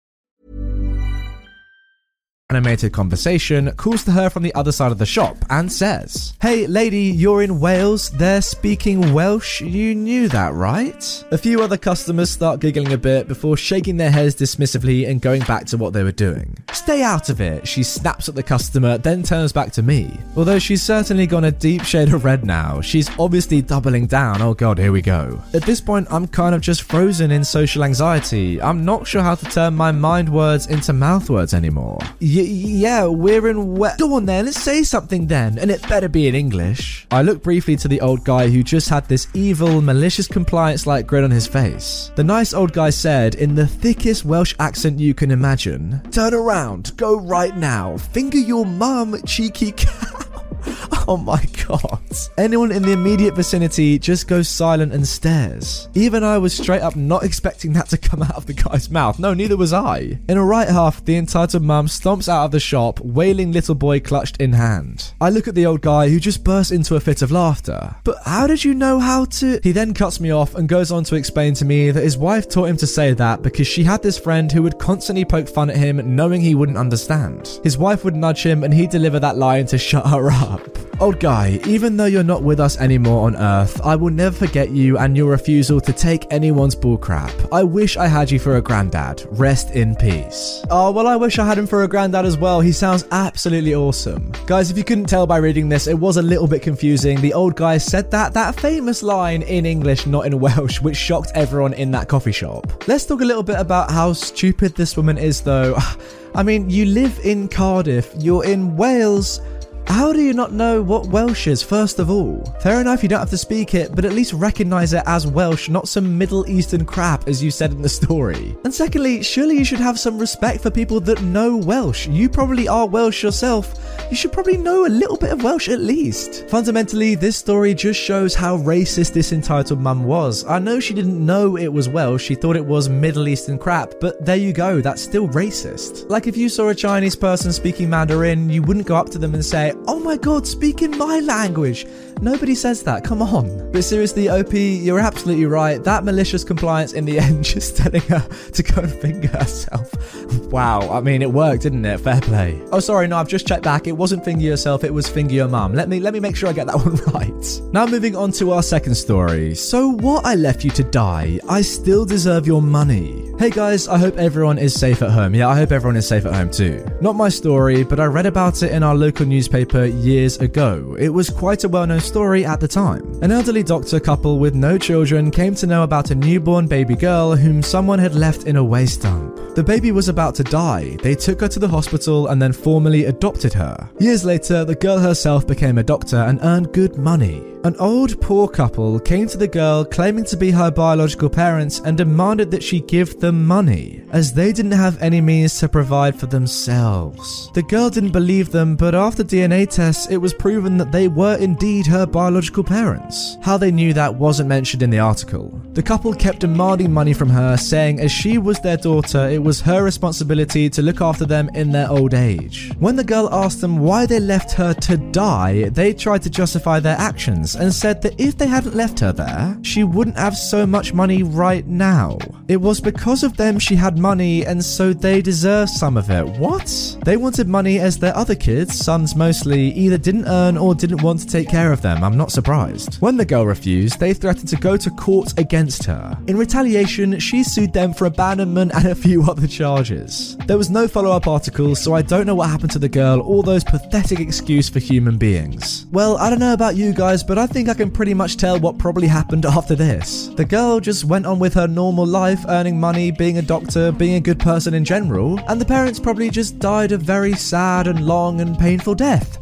S1: animated conversation, calls to her from the other side of the shop and says, Hey lady, you're in Wales, they're speaking Welsh, you knew that, right? A few other customers start giggling a bit before shaking their heads dismissively and going back to what they were doing. Stay out of it, she snaps at the customer, then turns back to me. Although she's certainly gone a deep shade of red now, she's obviously doubling down. Oh god, here we go. At this point, I'm kind of just frozen in social anxiety. I'm not sure how to turn my mind words into mouth words anymore. Yeah, we're in we- Go on then, say something then, and it better be in English. I look briefly to the old guy who just had this evil, malicious compliance like grin on his face. The nice old guy said, in the thickest Welsh accent you can imagine, Turn around, go right now, finger your mum, cheeky cow. Oh my god. Anyone in the immediate vicinity just goes silent and stares. Even I was straight up not expecting that to come out of the guy's mouth. No, neither was I. In a right half, the entitled mum stomps out of the shop, wailing little boy clutched in hand. I look at the old guy who just burst into a fit of laughter. But how did you know how to. He then cuts me off and goes on to explain to me that his wife taught him to say that because she had this friend who would constantly poke fun at him, knowing he wouldn't understand. His wife would nudge him and he'd deliver that line to shut her up. Old guy, even though you're not with us anymore on Earth, I will never forget you and your refusal to take anyone's bullcrap. I wish I had you for a granddad. Rest in peace. Oh, well, I wish I had him for a granddad as well. He sounds absolutely awesome. Guys, if you couldn't tell by reading this, it was a little bit confusing. The old guy said that, that famous line in English, not in Welsh, which shocked everyone in that coffee shop. Let's talk a little bit about how stupid this woman is, though. I mean, you live in Cardiff, you're in Wales How do you not know what Welsh is, first of all? Fair enough, you don't have to speak it, but at least recognize it as Welsh, not some Middle Eastern crap, as you said in the story. And secondly, surely you should have some respect for people that know Welsh. You probably are Welsh yourself. You should probably know a little bit of Welsh at least. Fundamentally, this story just shows how racist this entitled mum was. I know she didn't know it was Welsh, she thought it was Middle Eastern crap, but there you go, that's still racist. Like if you saw a Chinese person speaking Mandarin, you wouldn't go up to them and say, Oh my god, speak in my language. Nobody says that, come on. But seriously, OP, you're absolutely right. That malicious compliance in the end, just telling her to go and finger herself. Wow, I mean, it worked, didn't it? Fair play. Oh, sorry, no, I've just checked back. It wasn't finger yourself, it was finger your mum. Let me let me make sure I get that one right. Now moving on to our second story. So what I left you to die, I still deserve your money. Hey guys, I hope everyone is safe at home. Yeah, I hope everyone is safe at home too. Not my story, but I read about it in our local newspaper years ago. It was quite a well-known story at the time. An elderly doctor couple with no children came to know about a newborn baby girl whom someone had left in a waste dump. The baby was about to die. They took her to the hospital and then formally adopted her. Years later, the girl herself became a doctor and earned good money. An old poor couple came to the girl claiming to be her biological parents and demanded that she give them money, as they didn't have any means to provide for themselves. The girl didn't believe them, but after DNA tests, it was proven that they were indeed her biological parents. How they knew that wasn't mentioned in the article. The couple kept demanding money from her, saying as she was their daughter, it was her responsibility to look after them in their old age. When the girl asked them why they left her to die, they tried to justify their actions and said that if they hadn't left her there, she wouldn't have so much money right now. It was because of them she had money, and so they deserve some of it. What? They wanted money as their other kids, sons mostly, either didn't earn or didn't want to take care of them. I'm not surprised. When the girl refused, they threatened to go to court against her. In retaliation, she sued them for abandonment and a few other charges. There was no follow up article, so I don't know what happened to the girl or those pathetic excuses for human beings. Well, I don't know about you guys, but I think I can pretty much tell what probably happened after this. The girl just went on with her normal life, earning money, being a doctor, being a good person in general, and the parents probably just died a very sad and long and painful death.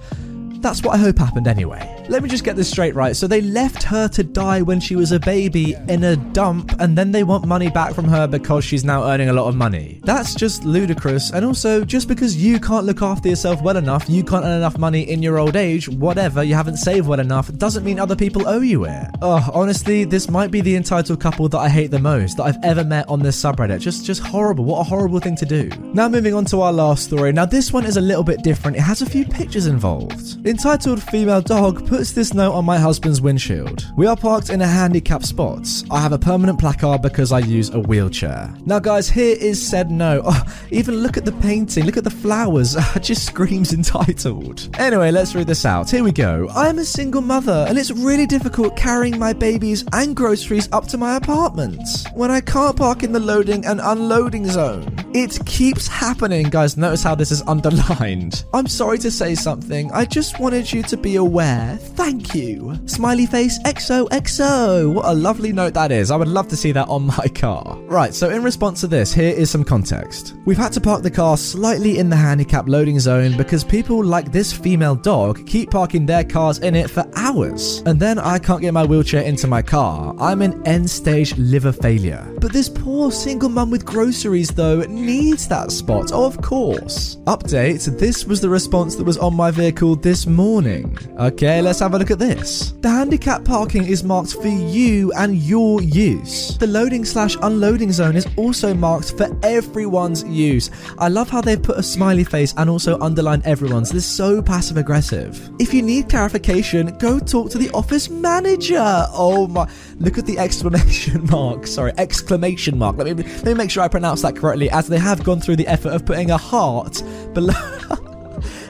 S1: That's what I hope happened anyway. Let me just get this straight right. So they left her to die when she was a baby in a dump, and then they want money back from her because she's now earning a lot of money. That's just ludicrous. And also, just because you can't look after yourself well enough, you can't earn enough money in your old age, whatever, you haven't saved well enough, doesn't mean other people owe you it. Oh, honestly, this might be the entitled couple that I hate the most that I've ever met on this subreddit. Just, just horrible. What a horrible thing to do. Now moving on to our last story. Now this one is a little bit different. It has a few pictures involved. Entitled Female Dog puts this note on my husband's windshield. We are parked in a handicapped spot. I have a permanent placard because I use a wheelchair. Now, guys, here is said note. Oh, even look at the painting, look at the flowers. It just screams entitled. Anyway, let's read this out. Here we go. I am a single mother, and it's really difficult carrying my babies and groceries up to my apartment when I can't park in the loading and unloading zone. It keeps happening, guys. Notice how this is underlined. I'm sorry to say something. I just wanted you to be aware. Thank you. Smiley face XOXO. What a lovely note that is. I would love to see that on my car. Right, so in response to this, here is some context. We've had to park the car slightly in the handicap loading zone because people like this female dog keep parking their cars in it for hours. And then I can't get my wheelchair into my car. I'm in end stage liver failure. But this poor single mum with groceries, though, needs that spot, of course. Update this was the response that was on my vehicle this morning. Okay, let's have a look at this. The handicap parking is marked for you and your use. The loading slash unloading zone is also marked for everyone's use. I love how they've put a smiley face and also underlined everyone's. This is so passive aggressive. If you need clarification, go talk to the office manager. Oh my, look at the exclamation mark. Sorry, exclamation mark. Let me, let me make sure I pronounce that correctly as they have gone through the effort of putting a heart below.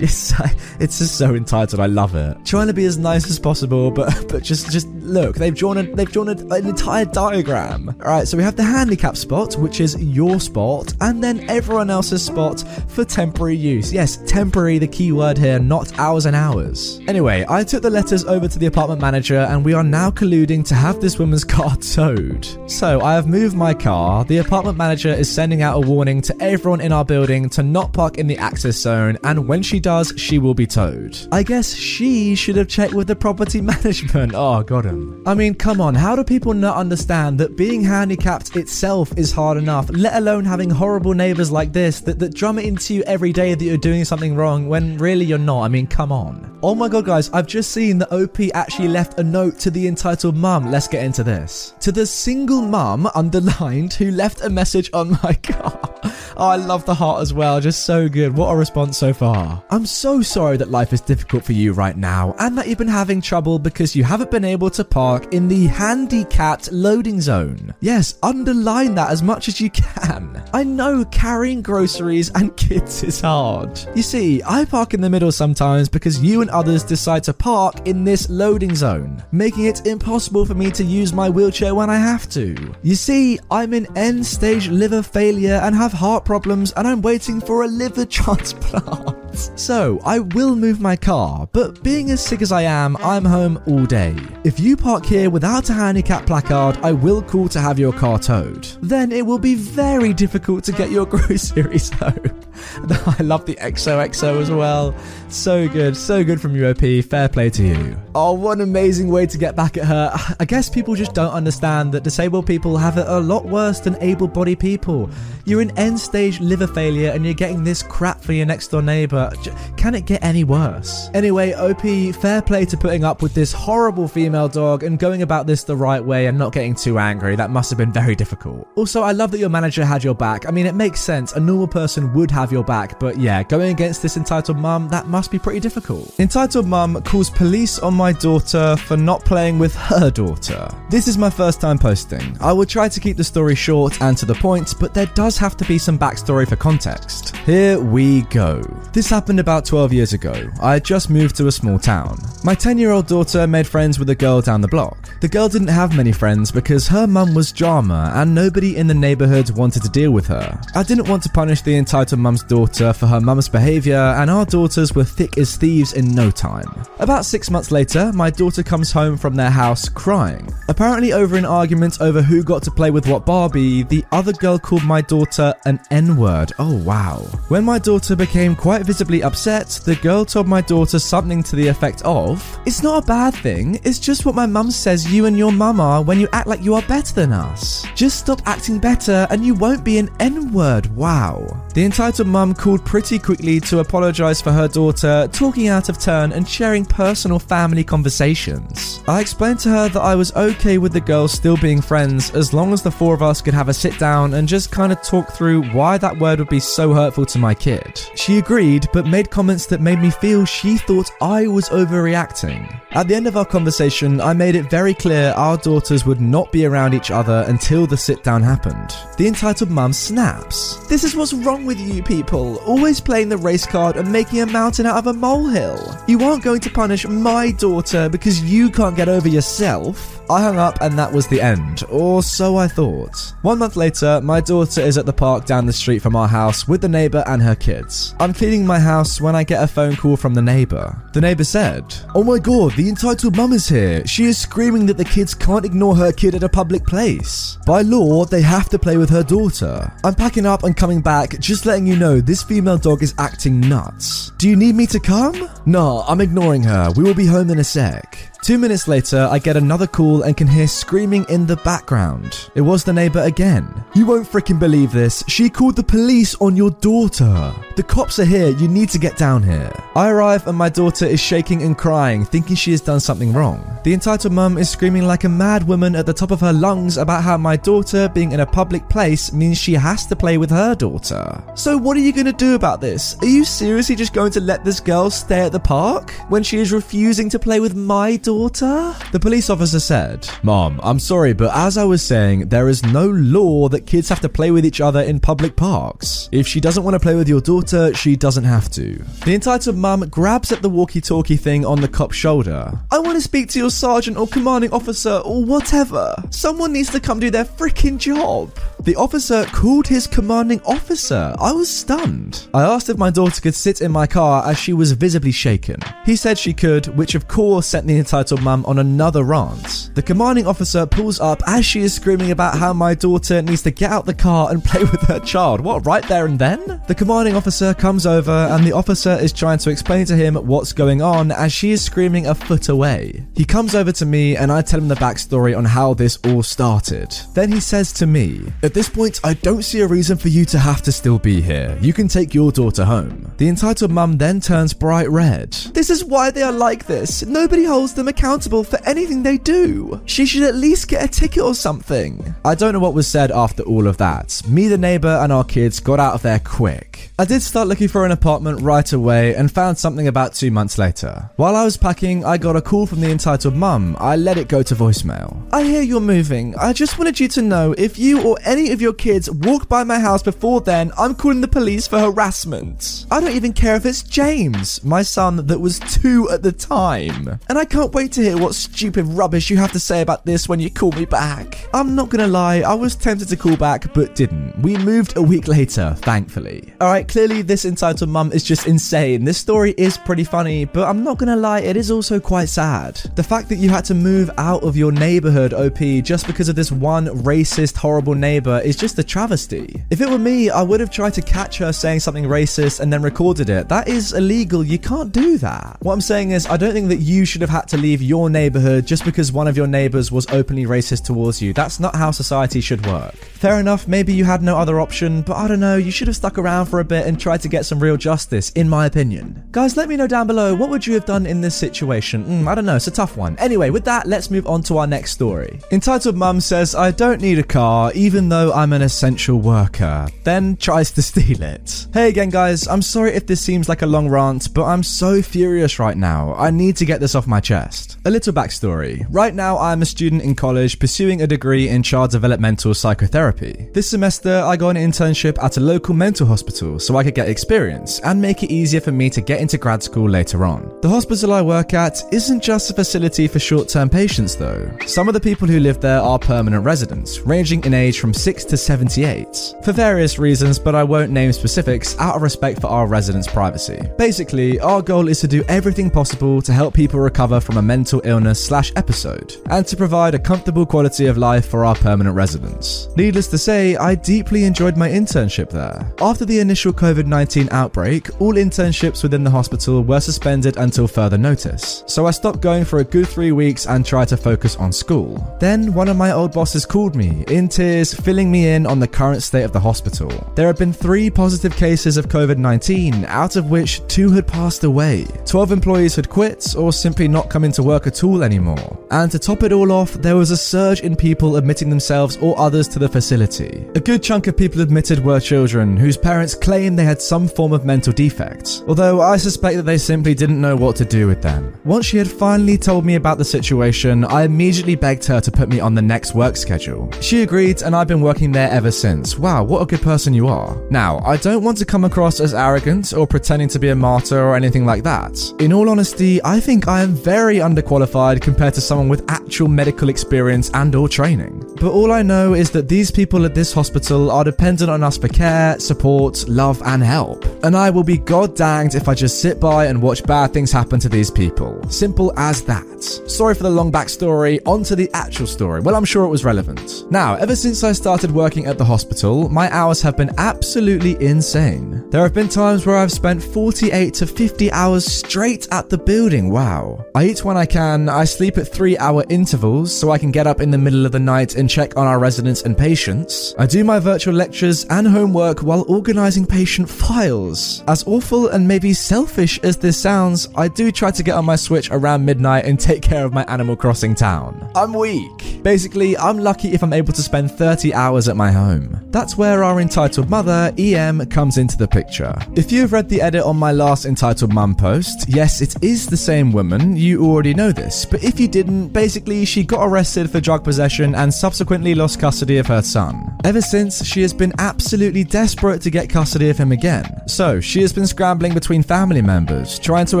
S1: just it's just so entitled. I love it. Trying to be as nice as possible, but but just just look. They've drawn a, they've drawn a, an entire diagram. All right, so we have the handicap spot, which is your spot, and then everyone else's spot for temporary use. Yes, temporary. The key word here, not hours and hours. Anyway, I took the letters over to the apartment manager, and we are now colluding to have this woman's car towed. So I have moved my car. The apartment manager is sending out a warning to everyone in our building to not park in the access zone, and when she does does, she will be towed. I guess she should have checked with the property management. Oh, got him. I mean, come on, how do people not understand that being handicapped itself is hard enough, let alone having horrible neighbors like this that, that drum it into you every day that you're doing something wrong when really you're not? I mean, come on. Oh my god, guys, I've just seen that OP actually left a note to the entitled mum. Let's get into this. To the single mum, underlined, who left a message on my car. Oh, I love the heart as well. Just so good. What a response so far. I'm so sorry that life is difficult for you right now and that you've been having trouble because you haven't been able to park in the handicapped loading zone. Yes, underline that as much as you can. I know carrying groceries and kids is hard. You see, I park in the middle sometimes because you and others decide to park in this loading zone, making it impossible for me to use my wheelchair when I have to. You see, I'm in end stage liver failure and have heart problems, and I'm waiting for a liver transplant. So, I will move my car, but being as sick as I am, I'm home all day. If you park here without a handicap placard, I will call to have your car towed. Then it will be very difficult to get your groceries home. I love the XOXO as well. So good, so good from UOP. Fair play to you. Oh, what an amazing way to get back at her. I guess people just don't understand that disabled people have it a lot worse than able bodied people. You're in end stage liver failure and you're getting this crap for your next door neighbor. Can it get any worse? Anyway, OP, fair play to putting up with this horrible female dog and going about this the right way and not getting too angry. That must have been very difficult. Also, I love that your manager had your back. I mean, it makes sense. A normal person would have your back, but yeah, going against this entitled mum, that must be pretty difficult. Entitled mum calls police on my daughter for not playing with her daughter. This is my first time posting. I will try to keep the story short and to the point, but there does have to be some backstory for context. Here we go. This happened about 12 years ago. I had just moved to a small town. My 10 year old daughter made friends with a girl down the block. The girl didn't have many friends because her mum was drama and nobody in the neighborhood wanted to deal with her. I didn't want to punish the entitled mum's daughter for her mum's behavior, and our daughters were thick as thieves in no time. About six months later, my daughter comes home from their house crying. Apparently, over an argument over who got to play with what Barbie, the other girl called my daughter an N word. Oh, wow. When my daughter became quite visibly upset, the girl told my daughter something to the effect of It's not a bad thing, it's just what my mum says you and your mum are when you act like you are better than us. Just stop acting better and you won't be an N word. Wow. The entitled mum called pretty quickly to apologize for her daughter talking out of turn and sharing personal family conversations. I explained to her that I was okay with the girls still being friends as long as the four of us could have a sit down and just kind of talk through why that word would be so hurtful to my kid. She agreed, but made comments that made me feel she thought I was overreacting. At the end of our conversation, I made it very clear our daughters would not be around each other until the sit down happened. The entitled mum snaps. This is what's wrong with you people, always playing the race card and making a mountain out of a molehill. You aren't going to punish my daughter because you can't get over yourself. I hung up and that was the end, or so I thought. One month later, my daughter is at the park down the street from our house with the neighbor and her kids. I'm cleaning my house when I get a phone call from the neighbor. The neighbor said, Oh my god, the entitled mum is here. She is screaming that the kids can't ignore her kid at a public place. By law, they have to play with her daughter. I'm packing up and coming back, just letting you know this female dog is acting nuts. Do you need me to come? Nah, I'm ignoring her. We will be home in a sec. Two minutes later, I get another call and can hear screaming in the background. It was the neighbor again. You won't freaking believe this. She called the police on your daughter. The cops are here. You need to get down here. I arrive and my daughter is shaking and crying, thinking she has done something wrong. The entitled mum is screaming like a mad woman at the top of her lungs about how my daughter being in a public place means she has to play with her daughter. So, what are you going to do about this? Are you seriously just going to let this girl stay at the park when she is refusing to play with my daughter? The police officer said, Mom, I'm sorry, but as I was saying, there is no law that kids have to play with each other in public parks. If she doesn't want to play with your daughter, she doesn't have to. The entitled mum grabs at the walkie talkie thing on the cop's shoulder. I want to speak to your sergeant or commanding officer or whatever. Someone needs to come do their freaking job. The officer called his commanding officer. I was stunned. I asked if my daughter could sit in my car as she was visibly shaken. He said she could, which of course sent the entitled mum on another rant. The commanding officer pulls up as she is screaming about how my daughter needs to get out the car and play with her child. What, right there and then? The commanding officer comes over and the officer is trying to explain to him what's going on as she is screaming a foot away. He comes over to me and I tell him the backstory on how this all started. Then he says to me, At this point, I don't see a reason for you to have to still be here. You can take your daughter home. The entitled mum then turns bright red. This is why they are like this. Nobody holds them accountable for anything they do. She should at least get a ticket or something. I don't know what was said after all of that. Me, the neighbor, and our kids got out of there quick. I did start looking for an apartment right away and found something about two months later. While I was packing, I got a call from the entitled mum. I let it go to voicemail. I hear you're moving. I just wanted you to know if you or any of your kids walk by my house before then, I'm calling the police for harassment. I don't even care if it's James, my son that was two at the time. And I can't wait to hear what stupid rubbish you have to say about this when you call me back. I'm not gonna lie, I was tempted to call back, but didn't. We moved a week later, thankfully. Alright, clearly this entitled mum is just insane. This story is pretty funny, but I'm not gonna lie, it is also quite sad. The fact that you had to move out of your neighborhood, OP, just because of this one racist, horrible neighbor is just a travesty. If it were me, I would have tried to catch her saying something racist and then recorded it. That is illegal. You can't do that. What I'm saying is, I don't think that you should have had to leave your neighborhood just because one of your neighbors was openly racist towards you. That's not how society should work. Fair enough, maybe you had no other option, but I don't know, you should have stuck around for a bit and tried to get some real justice, in my opinion. Guys, let me know down below, what would you have done in this situation? Mm, I don't know, it's a tough one. Anyway, with that, let's move on to our next story. Entitled Mum says, I don't need a car, even though I'm an essential worker, then tries to steal it. Hey again, guys, I'm sorry if this seems like a long rant, but I'm so furious right now. I need to get this off my chest. A little backstory. Right now, I'm a student in college pursuing a degree in child developmental psychotherapy. This semester, I got an internship at a local mental hospital so I could get experience and make it easier for me to get into grad school later on. The hospital I work at isn't just a facility for short term patients, though. Some of the people who live there are permanent residents, ranging in age from 6 to 78. For various reasons, but I won't name specifics out of respect for our residents' privacy. Basically, our goal is to do everything possible to help people recover from a mental illness slash episode, and to provide a comfortable quality of life for our permanent residents. Needless to say, I deeply enjoyed my internship there. After the initial COVID 19 outbreak, all internships within the hospital were suspended until further notice, so I stopped going for a good three weeks and tried to focus on school. Then, one of my old bosses called me, in tears, filling me in on the current state of the hospital. There have been three positive cases of COVID 19, out of which two had passed away. 12 employees had quit or simply not come into work at all anymore. And to top it all off, there was a surge in people admitting themselves or others to the facility. A good chunk of people admitted were children whose parents claimed they had some form of mental defect, although I suspect that they simply didn't know what to do with them. Once she had finally told me about the situation, I immediately begged her to put me on the next work schedule. She agreed, and I've been working there ever since. Wow, what a good person you are. Now, I don't want to come across as arrogant or pretending to be a martyr or anything like that. In all honesty, I think I am very underqualified compared to someone with actual medical experience and or training. But all I know is that these people at this hospital are dependent on us for care, support, love, and help. And I will be god danged if I just sit by and watch bad things happen to these people. Simple as that. Sorry for the long backstory, on to the actual story. Well, I'm sure it was relevant. Now, ever since I started working at the hospital, my hours have been absolutely insane. There have been times where I've spent 48 to 50 hours straight at the building. Wow. I eat when I can, I sleep at three hour intervals so I can get up in the middle of the night and check on our residents and patients. I do my virtual lectures and homework while organizing patient files. As awful and maybe selfish as this sounds, I do try to get on my Switch around midnight and take care of my Animal Crossing town. I'm weak. Basically, I'm lucky if I'm able to spend 30 hours at my home. That's where our entitled mother, EM, comes into the picture. If you've read the edit on my last entitled mum post, yes, it is the same woman, you already know this, but if you didn't, basically, she got arrested for drug possession and subsequently lost custody of her son. Ever since, she has been absolutely desperate to get custody of him again. So, she has been scrambling between family members, trying to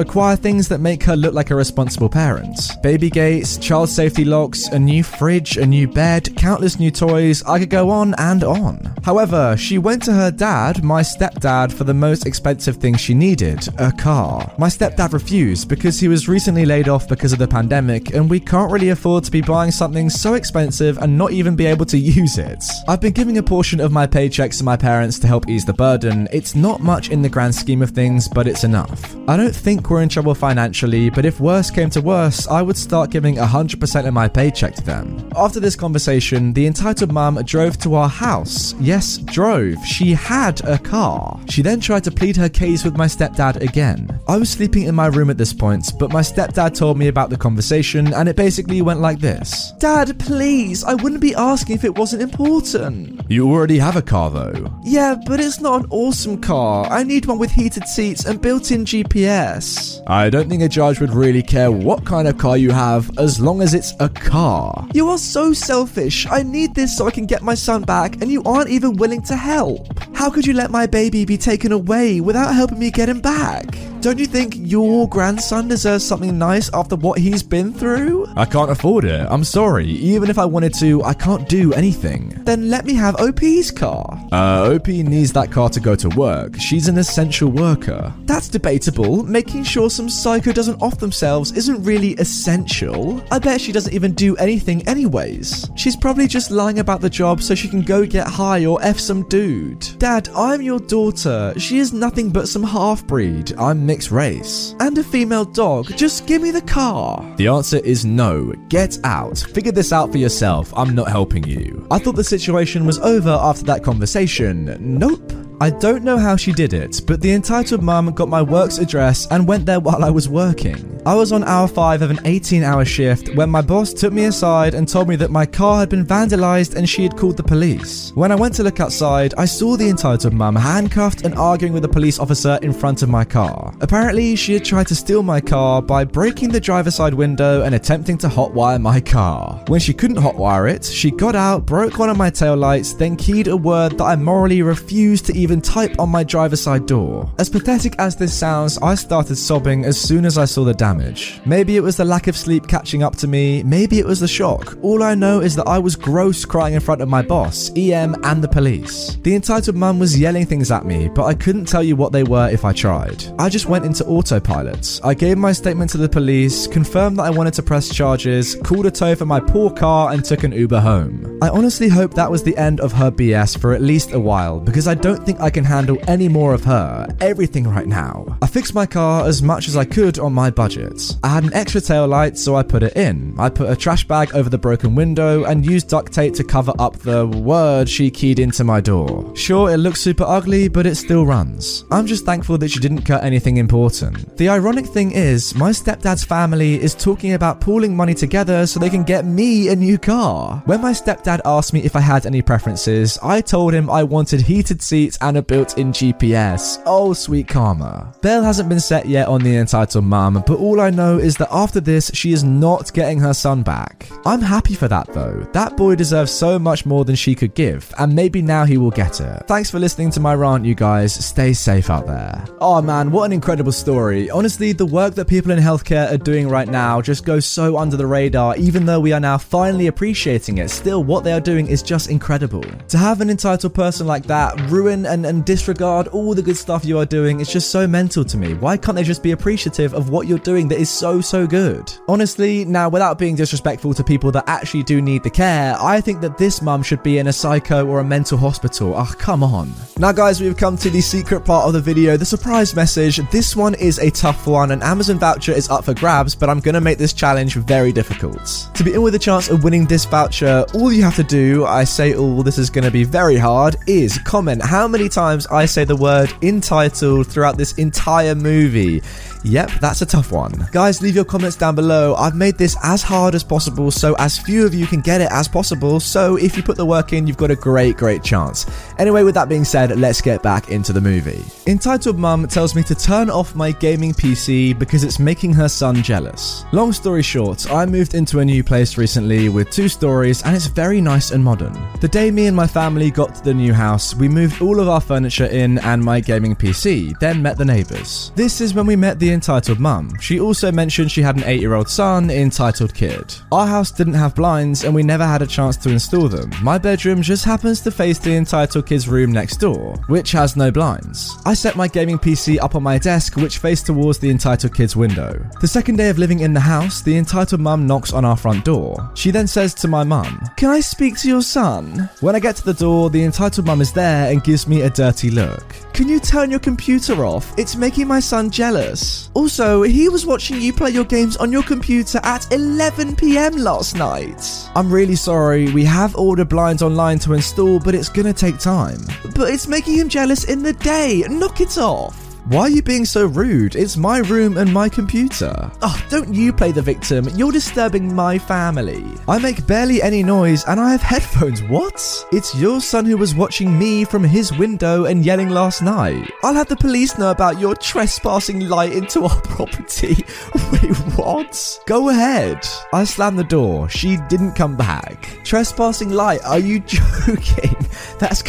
S1: acquire things that make her look like a responsible parent. Baby gates, child safety locks, a new fridge, a new bed, countless new toys, I could go on and on. However, she went to her dad, my stepdad, for the most expensive thing she needed a car. My stepdad refused because he was recently laid off because of the pandemic, and we can't really afford to be buying something so expensive and not even be able to use it. I've been giving a portion of my paychecks to my parents to help ease the burden. It's not much in the grand scheme of things, but it's enough. I don't think we're in trouble financially, but if worse came to worse, I would start giving 100% of my paycheck to them. After this conversation, the entitled mum drove to our house. Yes, drove. She had a car. She then tried to plead her case with my stepdad again. I was sleeping in my room at this point, but my stepdad told me about the conversation, and it basically went like this
S2: Dad, please, I wouldn't be asking if it wasn't important. Hmm.
S1: You already have a car though.
S2: Yeah, but it's not an awesome car. I need one with heated seats and built in GPS.
S1: I don't think a judge would really care what kind of car you have as long as it's a car.
S2: You are so selfish. I need this so I can get my son back, and you aren't even willing to help. How could you let my baby be taken away without helping me get him back? Don't you think your grandson deserves something nice after what he's been through?
S1: I can't afford it. I'm sorry. Even if I wanted to, I can't do anything.
S2: Then let me have OP's car.
S1: Uh, OP needs that car to go to work. She's an essential worker.
S2: That's debatable. Making sure some psycho doesn't off themselves isn't really essential. I bet she doesn't even do anything anyways. She's probably just lying about the job so she can go get high or F some dude. Dad, I'm your daughter. She is nothing but some half breed. I'm mixed race. And a female dog. Just give me the car.
S1: The answer is no. Get out. Figure this out for yourself. I'm not helping you. I thought the situation was over after that conversation. Nope. I don't know how she did it, but the entitled mum got my work's address and went there while I was working. I was on hour 5 of an 18 hour shift when my boss took me aside and told me that my car had been vandalized and she had called the police. When I went to look outside, I saw the entitled mum handcuffed and arguing with a police officer in front of my car. Apparently, she had tried to steal my car by breaking the driver's side window and attempting to hotwire my car. When she couldn't hotwire it, she got out, broke one of my taillights, then keyed a word that I morally refused to even type on my driver's side door. As pathetic as this sounds, I started sobbing as soon as I saw the damage. Maybe it was the lack of sleep catching up to me, maybe it was the shock. All I know is that I was gross crying in front of my boss, EM, and the police. The entitled mum was yelling things at me, but I couldn't tell you what they were if I tried. I just went into autopilot. I gave my statement to the police, confirmed that I wanted to press charges, called a tow for my poor car, and took an Uber home. I honestly hope that was the end of her BS for at least a while, because I don't think I can handle any more of her, everything right now. I fixed my car as much as I could on my budget. I had an extra tail light, so I put it in. I put a trash bag over the broken window and used duct tape to cover up the word she keyed into my door. Sure, it looks super ugly, but it still runs. I'm just thankful that she didn't cut anything important. The ironic thing is, my stepdad's family is talking about pooling money together so they can get me a new car. When my stepdad asked me if I had any preferences, I told him I wanted heated seats and a built in GPS. Oh, sweet karma. Belle hasn't been set yet on the entitled mum, but all I know is that after this, she is not getting her son back. I'm happy for that though. That boy deserves so much more than she could give, and maybe now he will get it. Thanks for listening to my rant, you guys. Stay safe out there. Oh man, what an incredible story. Honestly, the work that people in healthcare are doing right now just goes so under the radar, even though we are now finally appreciating it. Still, what they are doing is just incredible. To have an entitled person like that ruin and, and disregard all the good stuff you are doing, it's just so mental to me. Why can't they just be appreciative of what you're doing that is so, so good? Honestly, now without being disrespectful to people that actually do need the care, I think that this mum should be in a psycho or a mental hospital. Oh, come on. Now, guys, we've come to the secret part of the video, the surprise message. This one is a tough one. An Amazon voucher is up for grabs, but I'm gonna make this challenge very difficult. To be in with a chance of winning this voucher, all you have to do, I say all, this is gonna be very hard, is comment how many times I say the word entitled throughout this entire movie. Yep, that's a tough one. Guys, leave your comments down below. I've made this as hard as possible so as few of you can get it as possible. So if you put the work in, you've got a great, great chance. Anyway, with that being said, let's get back into the movie. Entitled Mum tells me to turn off my gaming PC because it's making her son jealous. Long story short, I moved into a new place recently with two stories and it's very nice and modern. The day me and my family got to the new house, we moved all of our furniture in and my gaming PC, then met the neighbours. This is when we met the entitled mum. She also mentioned she had an 8 year old son, entitled kid. Our house didn't have blinds and we never had a chance to install them. My bedroom just happens to face the entitled kid's room next door, which has no blinds. I set my gaming PC up on my desk, which faced towards the entitled kid's window. The second day of living in the house, the entitled mum knocks on our front door. She then says to my mum, Can I speak to your son? When I get to the door, the entitled mum is there and gives me a dirty look. Can you turn your computer off? It's making my son jealous. Also, he was watching you play your games on your computer at 11 pm last night. I'm really sorry, we have ordered blinds online to install, but it's gonna take time. But it's making him jealous in the day. Knock it off. Why are you being so rude? It's my room and my computer. Oh, don't you play the victim. You're disturbing my family. I make barely any noise and I have headphones. What? It's your son who was watching me from his window and yelling last night. I'll have the police know about your trespassing light into our property. Wait, what? Go ahead. I slammed the door. She didn't come back. Trespassing light? Are you joking? That's.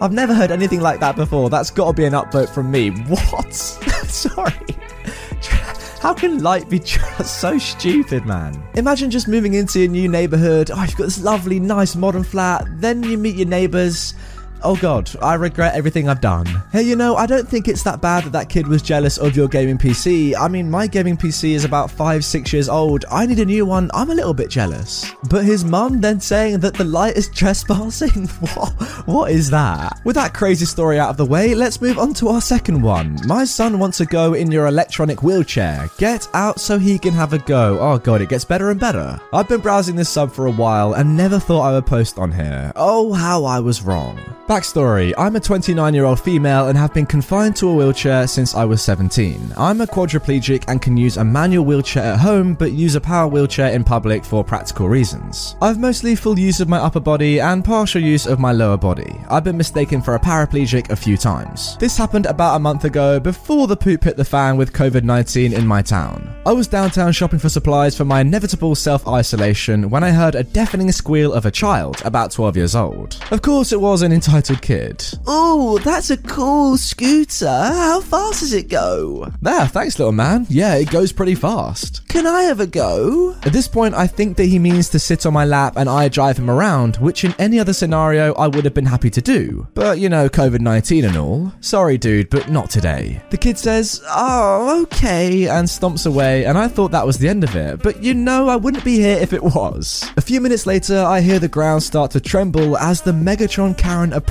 S1: I've never heard anything like that before. That's got to be an upvote from me. What? Sorry. How can light be just so stupid, man? Imagine just moving into a new neighborhood. Oh, you've got this lovely, nice modern flat. Then you meet your neighbors. Oh god, I regret everything I've done. Hey, you know, I don't think it's that bad that that kid was jealous of your gaming PC. I mean, my gaming PC is about 5 6 years old. I need a new one. I'm a little bit jealous. But his mum then saying that the light is trespassing? what? What is that? With that crazy story out of the way, let's move on to our second one. My son wants to go in your electronic wheelchair. Get out so he can have a go. Oh god, it gets better and better. I've been browsing this sub for a while and never thought I would post on here. Oh, how I was wrong. Backstory I'm a 29 year old female and have been confined to a wheelchair since I was 17. I'm a quadriplegic and can use a manual wheelchair at home but use a power wheelchair in public for practical reasons. I've mostly full use of my upper body and partial use of my lower body. I've been mistaken for a paraplegic a few times. This happened about a month ago before the poop hit the fan with COVID 19 in my town. I was downtown shopping for supplies for my inevitable self isolation when I heard a deafening squeal of a child about 12 years old. Of course, it was an entire kid. Oh, that's a cool scooter. How fast does it go? There, thanks, little man. Yeah, it goes pretty fast. Can I have a go? At this point, I think that he means to sit on my lap and I drive him around, which in any other scenario I would have been happy to do. But you know, COVID 19 and all. Sorry, dude, but not today. The kid says, Oh, okay, and stomps away, and I thought that was the end of it. But you know, I wouldn't be here if it was. A few minutes later, I hear the ground start to tremble as the Megatron Karen approaches.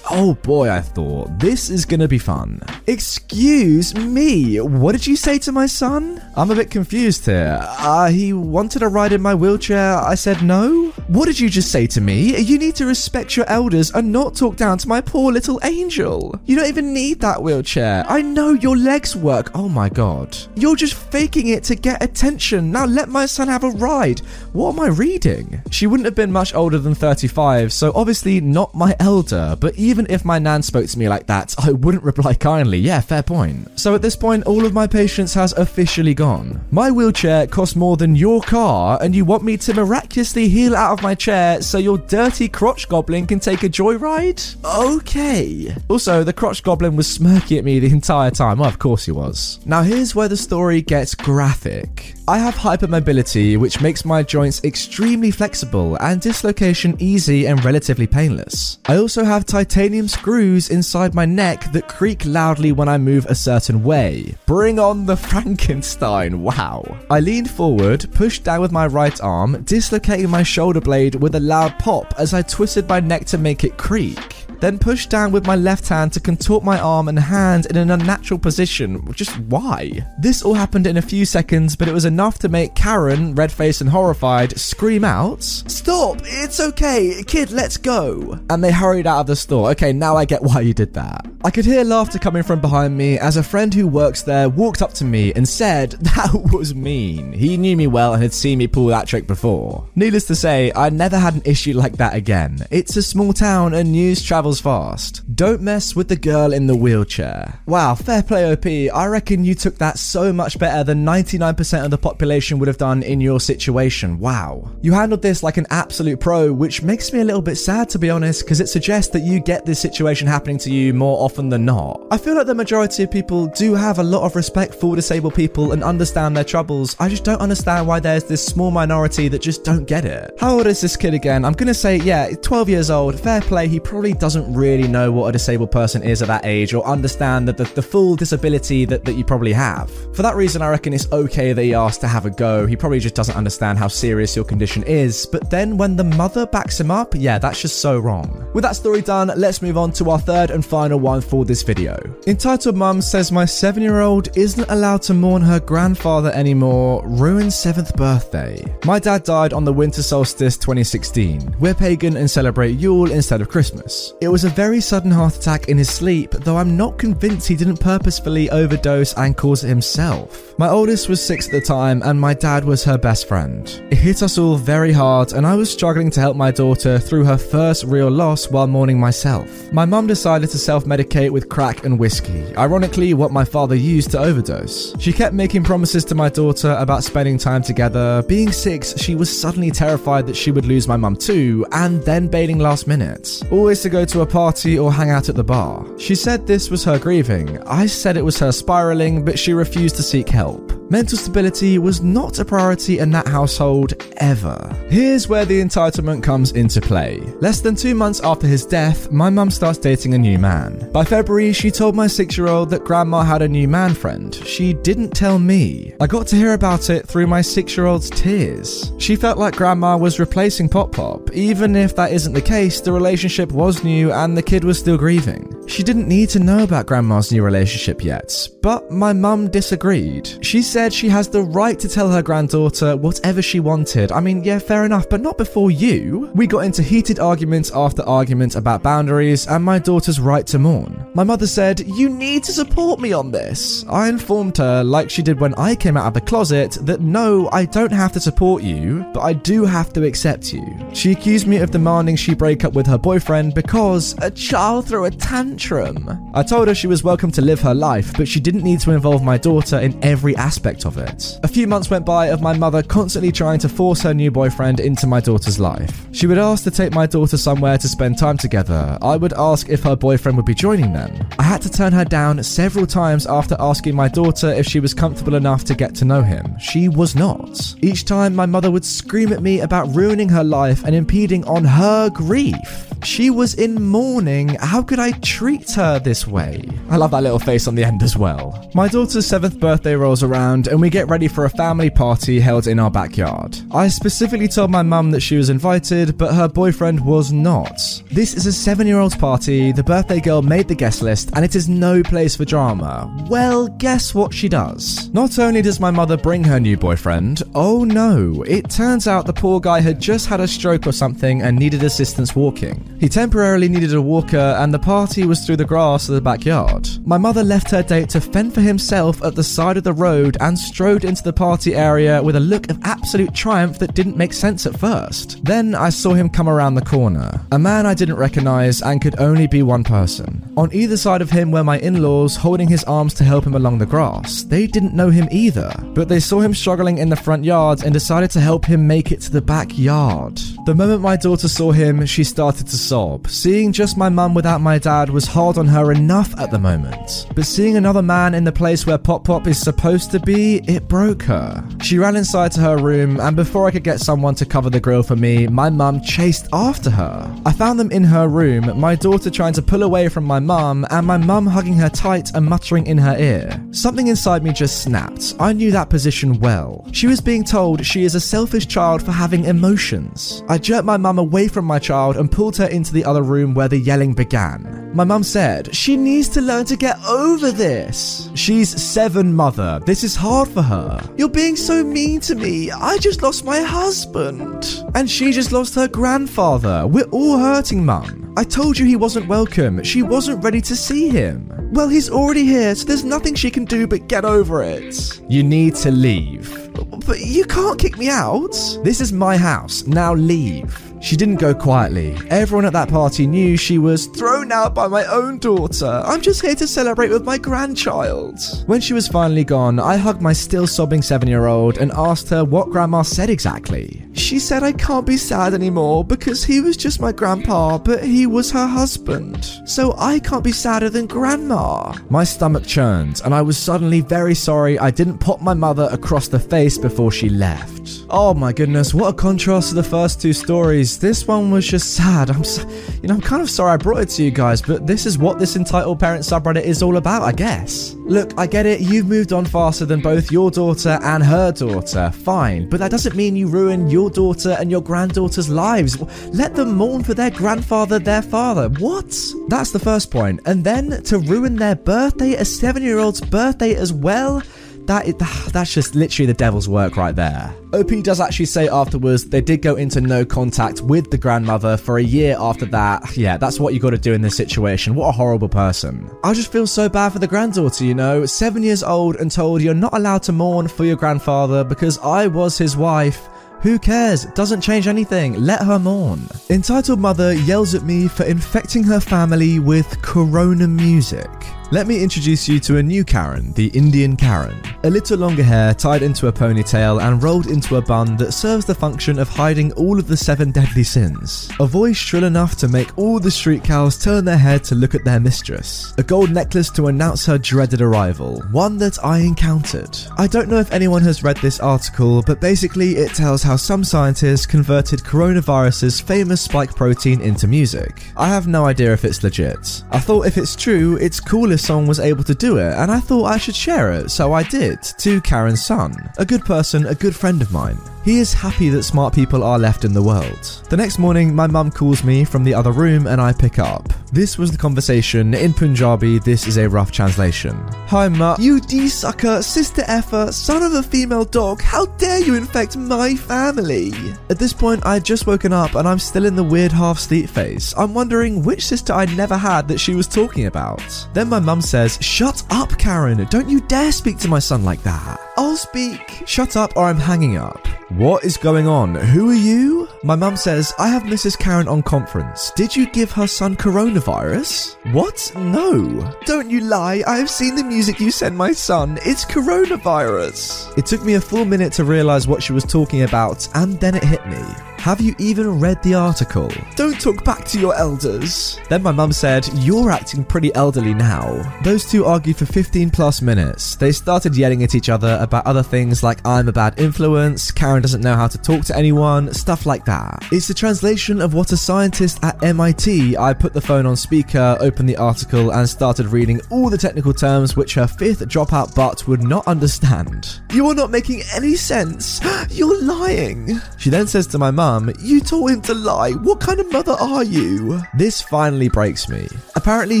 S1: Oh boy, I thought, this is gonna be fun. Excuse me, what did you say to my son? I'm a bit confused here. Uh, he wanted a ride in my wheelchair. I said no? What did you just say to me? You need to respect your elders and not talk down to my poor little angel. You don't even need that wheelchair. I know your legs work. Oh my god. You're just faking it to get attention. Now let my son have a ride. What am I reading? She wouldn't have been much older than 35, so obviously not my elder, but even if my nan spoke to me like that, I wouldn't reply kindly. Yeah, fair point. So at this point, all of my patience has officially gone. My wheelchair costs more than your car, and you want me to miraculously heal out of my chair so your dirty crotch goblin can take a joyride? Okay. Also, the crotch goblin was smirking at me the entire time. Well, of course he was. Now, here's where the story gets graphic. I have hypermobility, which makes my joints extremely flexible and dislocation easy and relatively painless. I also have titanium screws inside my neck that creak loudly when I move a certain way. Bring on the Frankenstein, wow. I leaned forward, pushed down with my right arm, dislocating my shoulder blade with a loud pop as I twisted my neck to make it creak then pushed down with my left hand to contort my arm and hand in an unnatural position. Just why? This all happened in a few seconds, but it was enough to make Karen, red faced and horrified, scream out, Stop! It's okay! Kid, let's go! And they hurried out of the store. Okay, now I get why you did that. I could hear laughter coming from behind me as a friend who works there walked up to me and said that was mean. He knew me well and had seen me pull that trick before. Needless to say, I never had an issue like that again. It's a small town and news travels fast. Don't mess with the girl in the wheelchair. Wow, fair play OP. I reckon you took that so much better than 99% of the population would have done in your situation. Wow. You handled this like an absolute pro, which makes me a little bit sad to be honest, because it suggests that you get this situation happening to you more often than not. I feel like the majority of people do have a lot of respect for disabled people and understand their troubles. I just don't understand why there's this small minority that just don't get it. How old is this kid again? I'm gonna say, yeah, 12 years old. Fair play, he probably doesn't really know what a disabled person is at that age or understand that the, the full disability that, that you probably have. For that reason, I reckon it's okay that he asked to have a go. He probably just doesn't understand how serious your condition is. But then when the mother backs him up, yeah, that's just so wrong. With that story done, let's move on to our third and final one for this video. Entitled Mum says my seven year old isn't allowed to mourn her grandfather anymore, ruins seventh birthday. My dad died on the winter solstice 2016. We're pagan and celebrate Yule instead of Christmas. It was a very sudden heart attack in his sleep, though I'm not convinced he didn't purposefully overdose and cause it himself. My oldest was six at the time, and my dad was her best friend. It hit us all very hard, and I was struggling to help my daughter through her first real loss while mourning myself. My mum decided to self medicate with crack and whiskey, ironically, what my father used to overdose. She kept making promises to my daughter about spending time together. Being six, she was suddenly terrified that she would lose my mum too, and then bailing last minute. Always to go to a party or hang out at the bar. She said this was her grieving. I said it was her spiraling, but she refused to seek help. Mental stability was not a priority in that household ever. Here's where the entitlement comes into play. Less than two months after his death, my mum starts dating a new man. By February, she told my six year old that grandma had a new man friend. She didn't tell me. I got to hear about it through my six year old's tears. She felt like grandma was replacing Pop Pop. Even if that isn't the case, the relationship was new and the kid was still grieving. She didn't need to know about grandma's new relationship yet, but my mum disagreed. She said she has the right to tell her granddaughter whatever she wanted. I mean, yeah, fair enough, but not before you. We got into heated arguments after argument about boundaries and my daughter's right to mourn. My mother said, You need to support me on this. I informed her, like she did when I came out of the closet, that no, I don't have to support you, but I do have to accept you. She accused me of demanding she break up with her boyfriend because a child threw a tantrum. I told her she was welcome to live her life, but she didn't need to involve my daughter in every aspect of it. A few months went by of my mother constantly trying to force her new boyfriend into my daughter's life. She would ask to take my daughter somewhere to spend time together. I would ask if her boyfriend would be joining them. I had to turn her down several times after asking my daughter if she was comfortable enough to get to know him. She was not. Each time, my mother would scream at me about ruining her life and impeding on her grief. She was in mourning. How could I treat her this way? I love that little face on the end as well. My daughter's seventh birthday rolls around and we get ready for a family party held in our backyard. I specifically told my mum that she was invited, but her boyfriend was not. This is a seven year old's party, the birthday girl made the guest list, and it is no place for drama. Well, guess what she does? Not only does my mother bring her new boyfriend, oh no, it turns out the poor guy had just had a stroke or something and needed assistance walking. He temporarily needed a walker, and the party was through the grass of the backyard. My mother left her date to fend for himself at the side of the road and strode into the party area with a look of absolute triumph that didn't make sense at first. Then I saw him come around the corner. A man I didn't recognize and could only be one person. On either side of him were my in laws holding his arms to help him along the grass. They didn't know him either, but they saw him struggling in the front yard and decided to help him make it to the backyard. The moment my daughter saw him, she started to sob. Seeing just my mum without my dad was hard on her enough at the moment. But seeing another man in the place where Pop Pop is supposed to be, it broke her. She ran inside to her room, and before I could get someone to cover the grill for me, my mum chased after her. I found them in her room, my daughter trying to pull away from my mum, and my mum hugging her tight and muttering in her ear. Something inside me just snapped. I knew that position well. She was being told she is a selfish child for having emotions. I jerked my mum away from my child and pulled her into the other room where the yelling began. My mum said she needs to learn to get over this. She's seven, mother. This is hard for her. You're being so mean to me. I just lost my husband. And she just lost her grandfather. We're all hurting, mum. I told you he wasn't welcome. She wasn't ready to see him. Well, he's already here, so there's nothing she can do but get over it. You need to leave. But you can't kick me out. This is my house. Now leave. She didn't go quietly. Everyone at that party knew she was thrown out by my own daughter. I'm just here to celebrate with my grandchild. When she was finally gone, I hugged my still sobbing seven year old and asked her what Grandma said exactly. She said I can't be sad anymore because he was just my grandpa, but he was her husband. So I can't be sadder than Grandma. My stomach churned, and I was suddenly very sorry I didn't pop my mother across the face before she left. Oh my goodness, what a contrast to the first two stories. This one was just sad. I'm, so, you know, I'm kind of sorry I brought it to you guys, but this is what this entitled parent subreddit is all about, I guess. Look, I get it. You've moved on faster than both your daughter and her daughter. Fine, but that doesn't mean you ruin your daughter and your granddaughter's lives. Let them mourn for their grandfather, their father. What? That's the first point. And then to ruin their birthday, a seven-year-old's birthday as well that is, ah, that's just literally the devil's work right there. OP does actually say afterwards they did go into no contact with the grandmother for a year after that. Yeah, that's what you got to do in this situation. What a horrible person. I just feel so bad for the granddaughter, you know, seven years old and told you're not allowed to mourn for your grandfather because I was his wife. Who cares? Doesn't change anything. Let her mourn. Entitled Mother yells at me for infecting her family with Corona music. Let me introduce you to a new Karen, the Indian Karen. A little longer hair tied into a ponytail and rolled into a bun that serves the function of hiding all of the seven deadly sins. A voice shrill enough to make all the street cows turn their head to look at their mistress. A gold necklace to announce her dreaded arrival, one that I encountered. I don't know if anyone has read this article, but basically it tells how some scientists converted coronavirus's famous spike protein into music. I have no idea if it's legit. I thought if it's true, it's cool if someone was able to do it, and I thought I should share it, so I did, to Karen's son. A good person, a good friend of mine. He is happy that smart people are left in the world. The next morning, my mum calls me from the other room and I pick up. This was the conversation. In Punjabi, this is a rough translation. Hi, ma. You D sucker, sister effer, son of a female dog. How dare you infect my family? At this point, I had just woken up and I'm still in the weird half sleep phase. I'm wondering which sister I'd never had that she was talking about. Then my mum says, Shut up, Karen. Don't you dare speak to my son like that. I'll speak. Shut up or I'm hanging up. What is going on? Who are you? My mum says, I have Mrs. Karen on conference. Did you give her son coronavirus? What? No. Don't you lie. I have seen the music you sent my son. It's coronavirus. It took me a full minute to realize what she was talking about, and then it hit me. Have you even read the article? Don't talk back to your elders. Then my mum said, You're acting pretty elderly now. Those two argued for 15 plus minutes. They started yelling at each other about other things like I'm a bad influence, Karen doesn't know how to talk to anyone, stuff like that. It's the translation of what a scientist at MIT. I put the phone on speaker, opened the article, and started reading all the technical terms which her fifth dropout butt would not understand. You are not making any sense. You're lying. She then says to my mum, You told him to lie. What kind of mother are you? This finally breaks me. Apparently,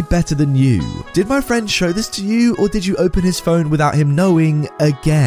S1: better than you. Did my friend show this to you, or did you open his phone without him knowing again?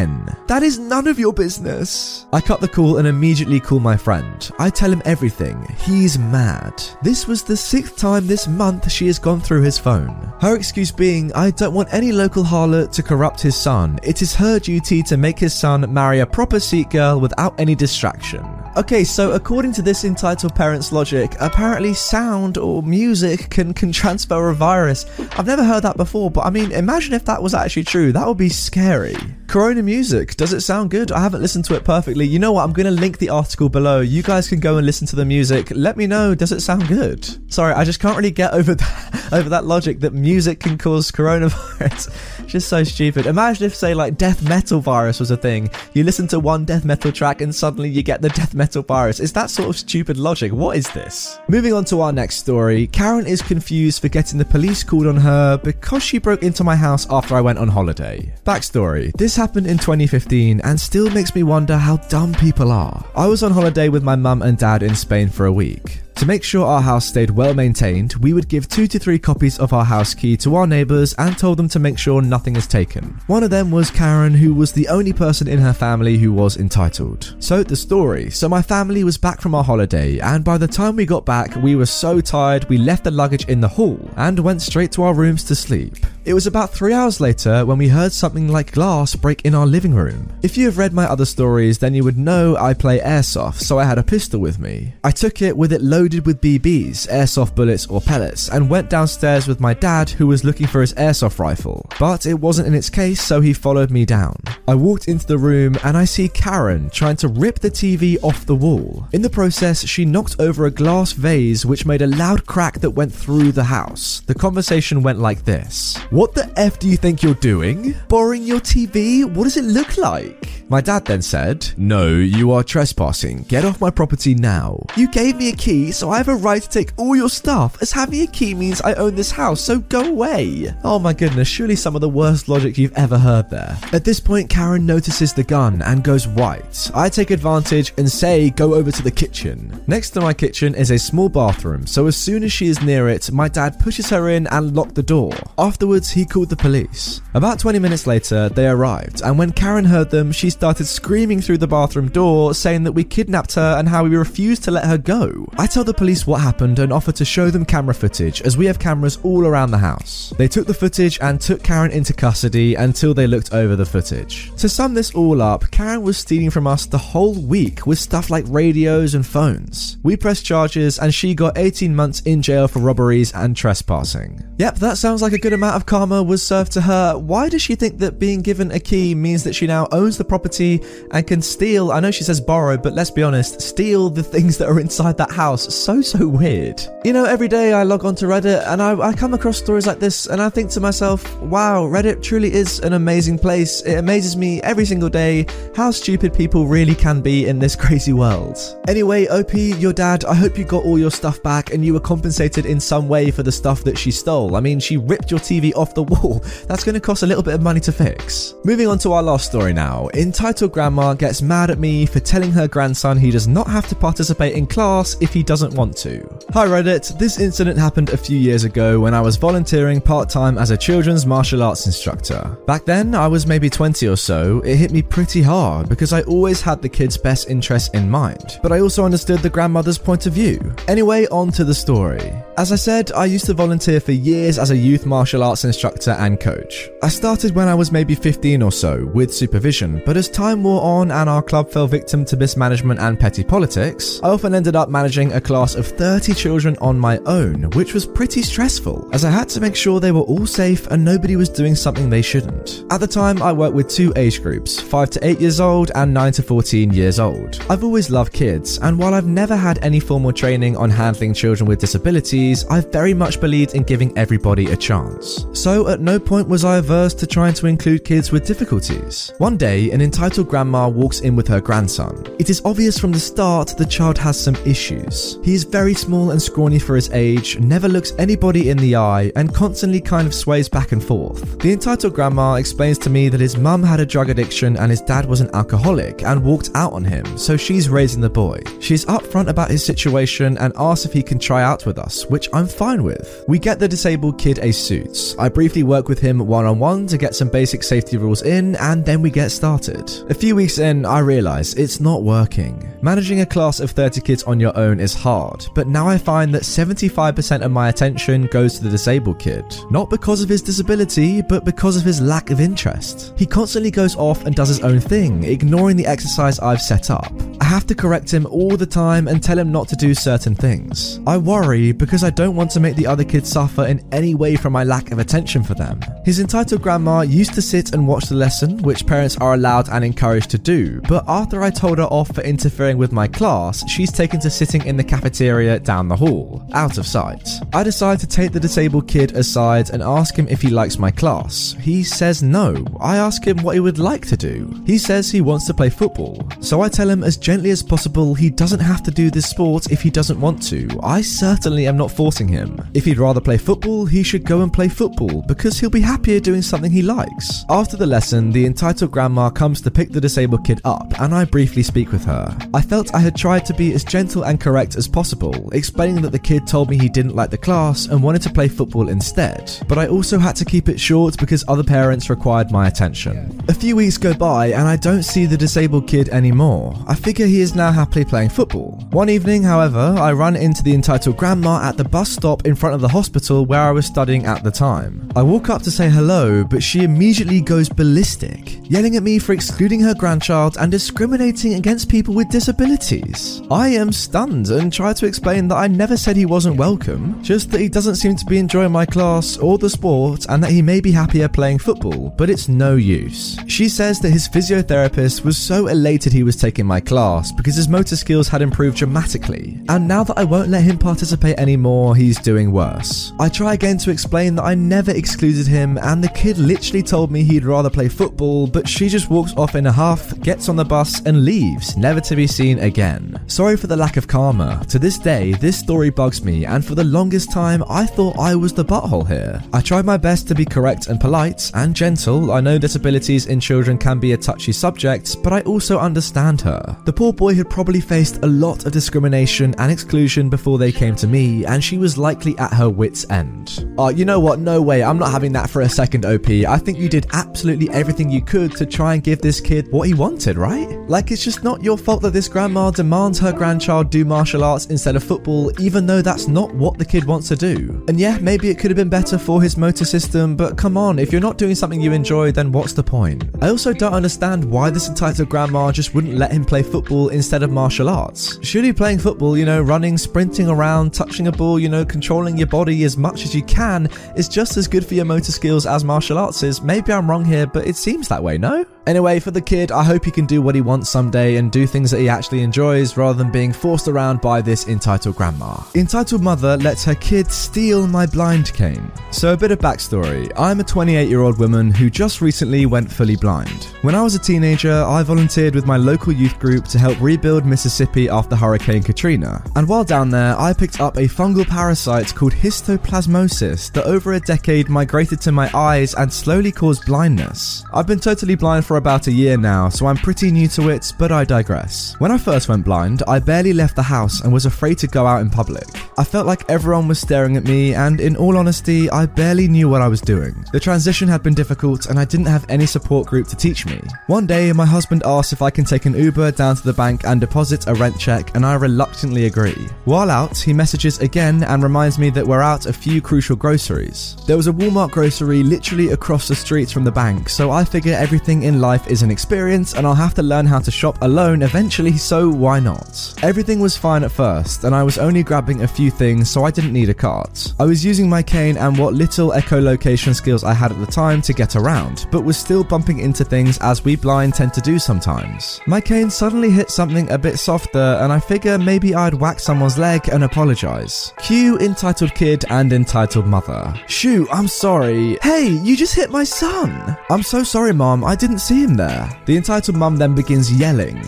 S1: That is none of your business. I cut the call and immediately call my friend. I tell him everything. He's mad. This was the sixth time this month she has gone through his phone. Her excuse being, I don't want any local harlot to corrupt his son. It is her duty to make his son marry a proper Sikh girl without any distraction. Okay, so according to this entitled parent's logic, apparently sound or music can, can transfer a virus. I've never heard that before, but I mean, imagine if that was actually true. That would be scary. Corona music, does it sound good? I haven't listened to it perfectly. You know what? I'm going to link the article below. You guys can go and listen to the music. Let me know, does it sound good? Sorry, I just can't really get over that, over that logic that music can cause coronavirus. just so stupid. Imagine if, say, like death metal virus was a thing. You listen to one death metal track and suddenly you get the death metal virus. Is that sort of stupid logic? What is this? Moving on to our next story. Karen is confused for getting the police called on her because she broke into my house after I went on holiday. Backstory. This happened in 2015 and still makes me wonder how dumb people are. I was on holiday with my mum and dad in Spain for a week. To make sure our house stayed well maintained, we would give two to three copies of our house key to our neighbours and told them to make sure nothing is taken. One of them was Karen, who was the only person in her family who was entitled. So, the story. So, my family was back from our holiday, and by the time we got back, we were so tired we left the luggage in the hall and went straight to our rooms to sleep. It was about three hours later when we heard something like glass break in our living room. If you have read my other stories, then you would know I play airsoft, so I had a pistol with me. I took it with it loaded with BBs, airsoft bullets or pellets, and went downstairs with my dad, who was looking for his airsoft rifle. But it wasn't in its case, so he followed me down. I walked into the room and I see Karen trying to rip the TV off the wall. In the process, she knocked over a glass vase which made a loud crack that went through the house. The conversation went like this. What the F do you think you're doing? Borrowing your TV? What does it look like? My dad then said, No, you are trespassing. Get off my property now. You gave me a key, so I have a right to take all your stuff, as having a key means I own this house, so go away. Oh my goodness, surely some of the worst logic you've ever heard there. At this point, Karen notices the gun and goes white. I take advantage and say, Go over to the kitchen. Next to my kitchen is a small bathroom, so as soon as she is near it, my dad pushes her in and locks the door. Afterwards, he called the police. About 20 minutes later, they arrived, and when Karen heard them, she started screaming through the bathroom door, saying that we kidnapped her and how we refused to let her go. I tell the police what happened and offer to show them camera footage, as we have cameras all around the house. They took the footage and took Karen into custody until they looked over the footage. To sum this all up, Karen was stealing from us the whole week with stuff like radios and phones. We pressed charges, and she got 18 months in jail for robberies and trespassing. Yep, that sounds like a good amount of karma was served to her. Why does she think that being given a key means that she now owns the property and can steal? I know she says borrow, but let's be honest, steal the things that are inside that house. So, so weird. You know, every day I log onto Reddit and I, I come across stories like this and I think to myself, wow, Reddit truly is an amazing place. It amazes me every single day how stupid people really can be in this crazy world. Anyway, OP, your dad, I hope you got all your stuff back and you were compensated in some way for the stuff that she stole. I mean, she ripped your TV off the wall. That's going to cost a little bit of money to fix. Moving on to our last story now. Entitled Grandma gets mad at me for telling her grandson he does not have to participate in class if he doesn't want to. Hi Reddit, this incident happened a few years ago when I was volunteering part time as a children's martial arts instructor. Back then, I was maybe 20 or so. It hit me pretty hard because I always had the kids' best interests in mind, but I also understood the grandmother's point of view. Anyway, on to the story. As I said, I used to volunteer for years as a youth martial arts instructor and coach. I started when I was maybe 15 or so, with supervision, but as time wore on and our club fell victim to mismanagement and petty politics, I often ended up managing a class of 30 children on my own, which was pretty stressful, as I had to make sure they were all safe and nobody was doing something they shouldn't. At the time, I worked with two age groups 5 to 8 years old and 9 to 14 years old. I've always loved kids, and while I've never had any formal training on handling children with disabilities, I've very much believed in giving everybody a chance. So at no point was I averse to trying to include kids with difficulties. One day, an entitled grandma walks in with her grandson. It is obvious from the start the child has some issues. He is very small and scrawny for his age, never looks anybody in the eye, and constantly kind of sways back and forth. The entitled grandma explains to me that his mum had a drug addiction and his dad was an alcoholic and walked out on him, so she's raising the boy. She's upfront about his situation and asks if he can try out with us, which I'm fine with. We get the disabled kid a suit. I briefly work with him one on one to get some basic safety rules in, and then we get started. A few weeks in, I realise it's not working. Managing a class of 30 kids on your own is hard, but now I find that 75% of my attention goes to the disabled kid. Not because of his disability, but because of his lack of interest. He constantly goes off and does his own thing, ignoring the exercise I've set up. I have to correct him all the time and tell him not to do certain things. I worry because I don't want to make the other kids suffer in any way from my lack of attention for them. His entitled grandma used to sit and watch the lesson, which parents are allowed and encouraged to do, but after I told her off for interfering with my class, she's taken to sitting in the cafeteria down the hall, out of sight. I decide to take the disabled kid aside and ask him if he likes my class. He says no. I ask him what he would like to do. He says he wants to play football. So I tell him as gently as possible he doesn't have to do this sport if he doesn't want to. I certainly am not forcing him. If he'd rather play football, he should go and play football because he'll be happier doing something he likes. After the lesson, the entitled grandma comes to pick the disabled kid up and I briefly speak with her. I felt I had tried to be as gentle and correct as possible, explaining that the kid told me he didn't like the class and wanted to play football instead. But I also had to keep it short because other parents required my attention. A few weeks go by and I don't see the disabled kid anymore. I figure he is now happily playing football. One evening, however, I run into the entitled grandma at the bus stop in front of the hospital where I was studying at the time. I walk up to say hello, but she immediately goes ballistic, yelling at me for excluding her grandchild and discriminating against people with disabilities. I am stunned and try to explain that I never said he wasn't welcome, just that he doesn't seem to be enjoying my class or the sport and that he may be happier playing football, but it's no use. She says that his physiotherapist was so elated he was taking my class because his motor skills had improved dramatically, and now that I won't let him participate anymore, he's doing worse. I try again to explain that I never excluded him, and the kid literally told me he'd rather play football, but she just walks off in a huff, gets on the bus, and leaves, never to be seen again. Sorry for the lack of karma. To this day, this story bugs me, and for the longest time, I thought I was the butthole here. I tried my best to be correct and polite and gentle. I know disabilities in children can be a touchy subject, but I also understand her. The poor boy had probably faced a lot of discrimination and exclusion before they came to me, and she was likely at her wits' end. Oh, you know what? No way. I'm not having that for a second, OP. I think you did absolutely everything you could to try and give this kid what he wanted, right? Like, it's just not your fault that this grandma demands her grandchild do martial arts instead of football, even though that's not what the kid wants to do. And yeah, maybe it could have been better for his motor system, but come on, if you're not doing something you enjoy, then what's the point? I also don't understand why this entitled grandma just wouldn't let him play football instead of martial arts. Surely playing football, you know, running, sprinting around, touching a ball, you know, controlling your body as much as you can is just as good for your motor skills as martial arts is. Maybe I'm wrong here, but it seems that way, no? Anyway, for the kid, I hope he can do what he wants someday and do things that he actually enjoys rather than being forced around by this entitled grandma. Entitled mother lets her kid steal my blind cane. So, a bit of backstory I'm a 28 year old woman who just recently went fully blind. When I was a teenager, I volunteered with my local youth group to help rebuild Mississippi after Hurricane Katrina. And while down there, I picked up a fungal parasite called histoplasmosis that over a decade migrated to my eyes and slowly caused blindness. I've been totally blind for about a year now, so I'm pretty new to it, but I digress. When I first went blind, I barely left the house and was afraid to go out in public. I felt like everyone was staring at me, and in all honesty, I barely knew what I was doing. The transition had been difficult, and I didn't have any support group to teach me. One day, my husband asked if I can take an Uber down to the bank and deposit a rent check, and I reluctantly agree. While out, he messages again and reminds me that we're out a few crucial groceries. There was a Walmart grocery literally across the street from the bank, so I figure everything in life is an experience and I'll have to learn how to shop alone eventually, so why not? Everything was fine at first, and I was only grabbing a few things, so I didn't need a cart. I was using my cane and what little echolocation skills I had at the time to get around, but was still bumping into things as we blind tend to do sometimes. My cane suddenly hit something a bit softer, and I figure maybe I'd whack someone's leg and apologize. Cue entitled kid and entitled mother. Shoo, I'm sorry. Hey, you just hit my son. I'm so sorry, mom. I didn't see him there. The entitled mum then begins yelling.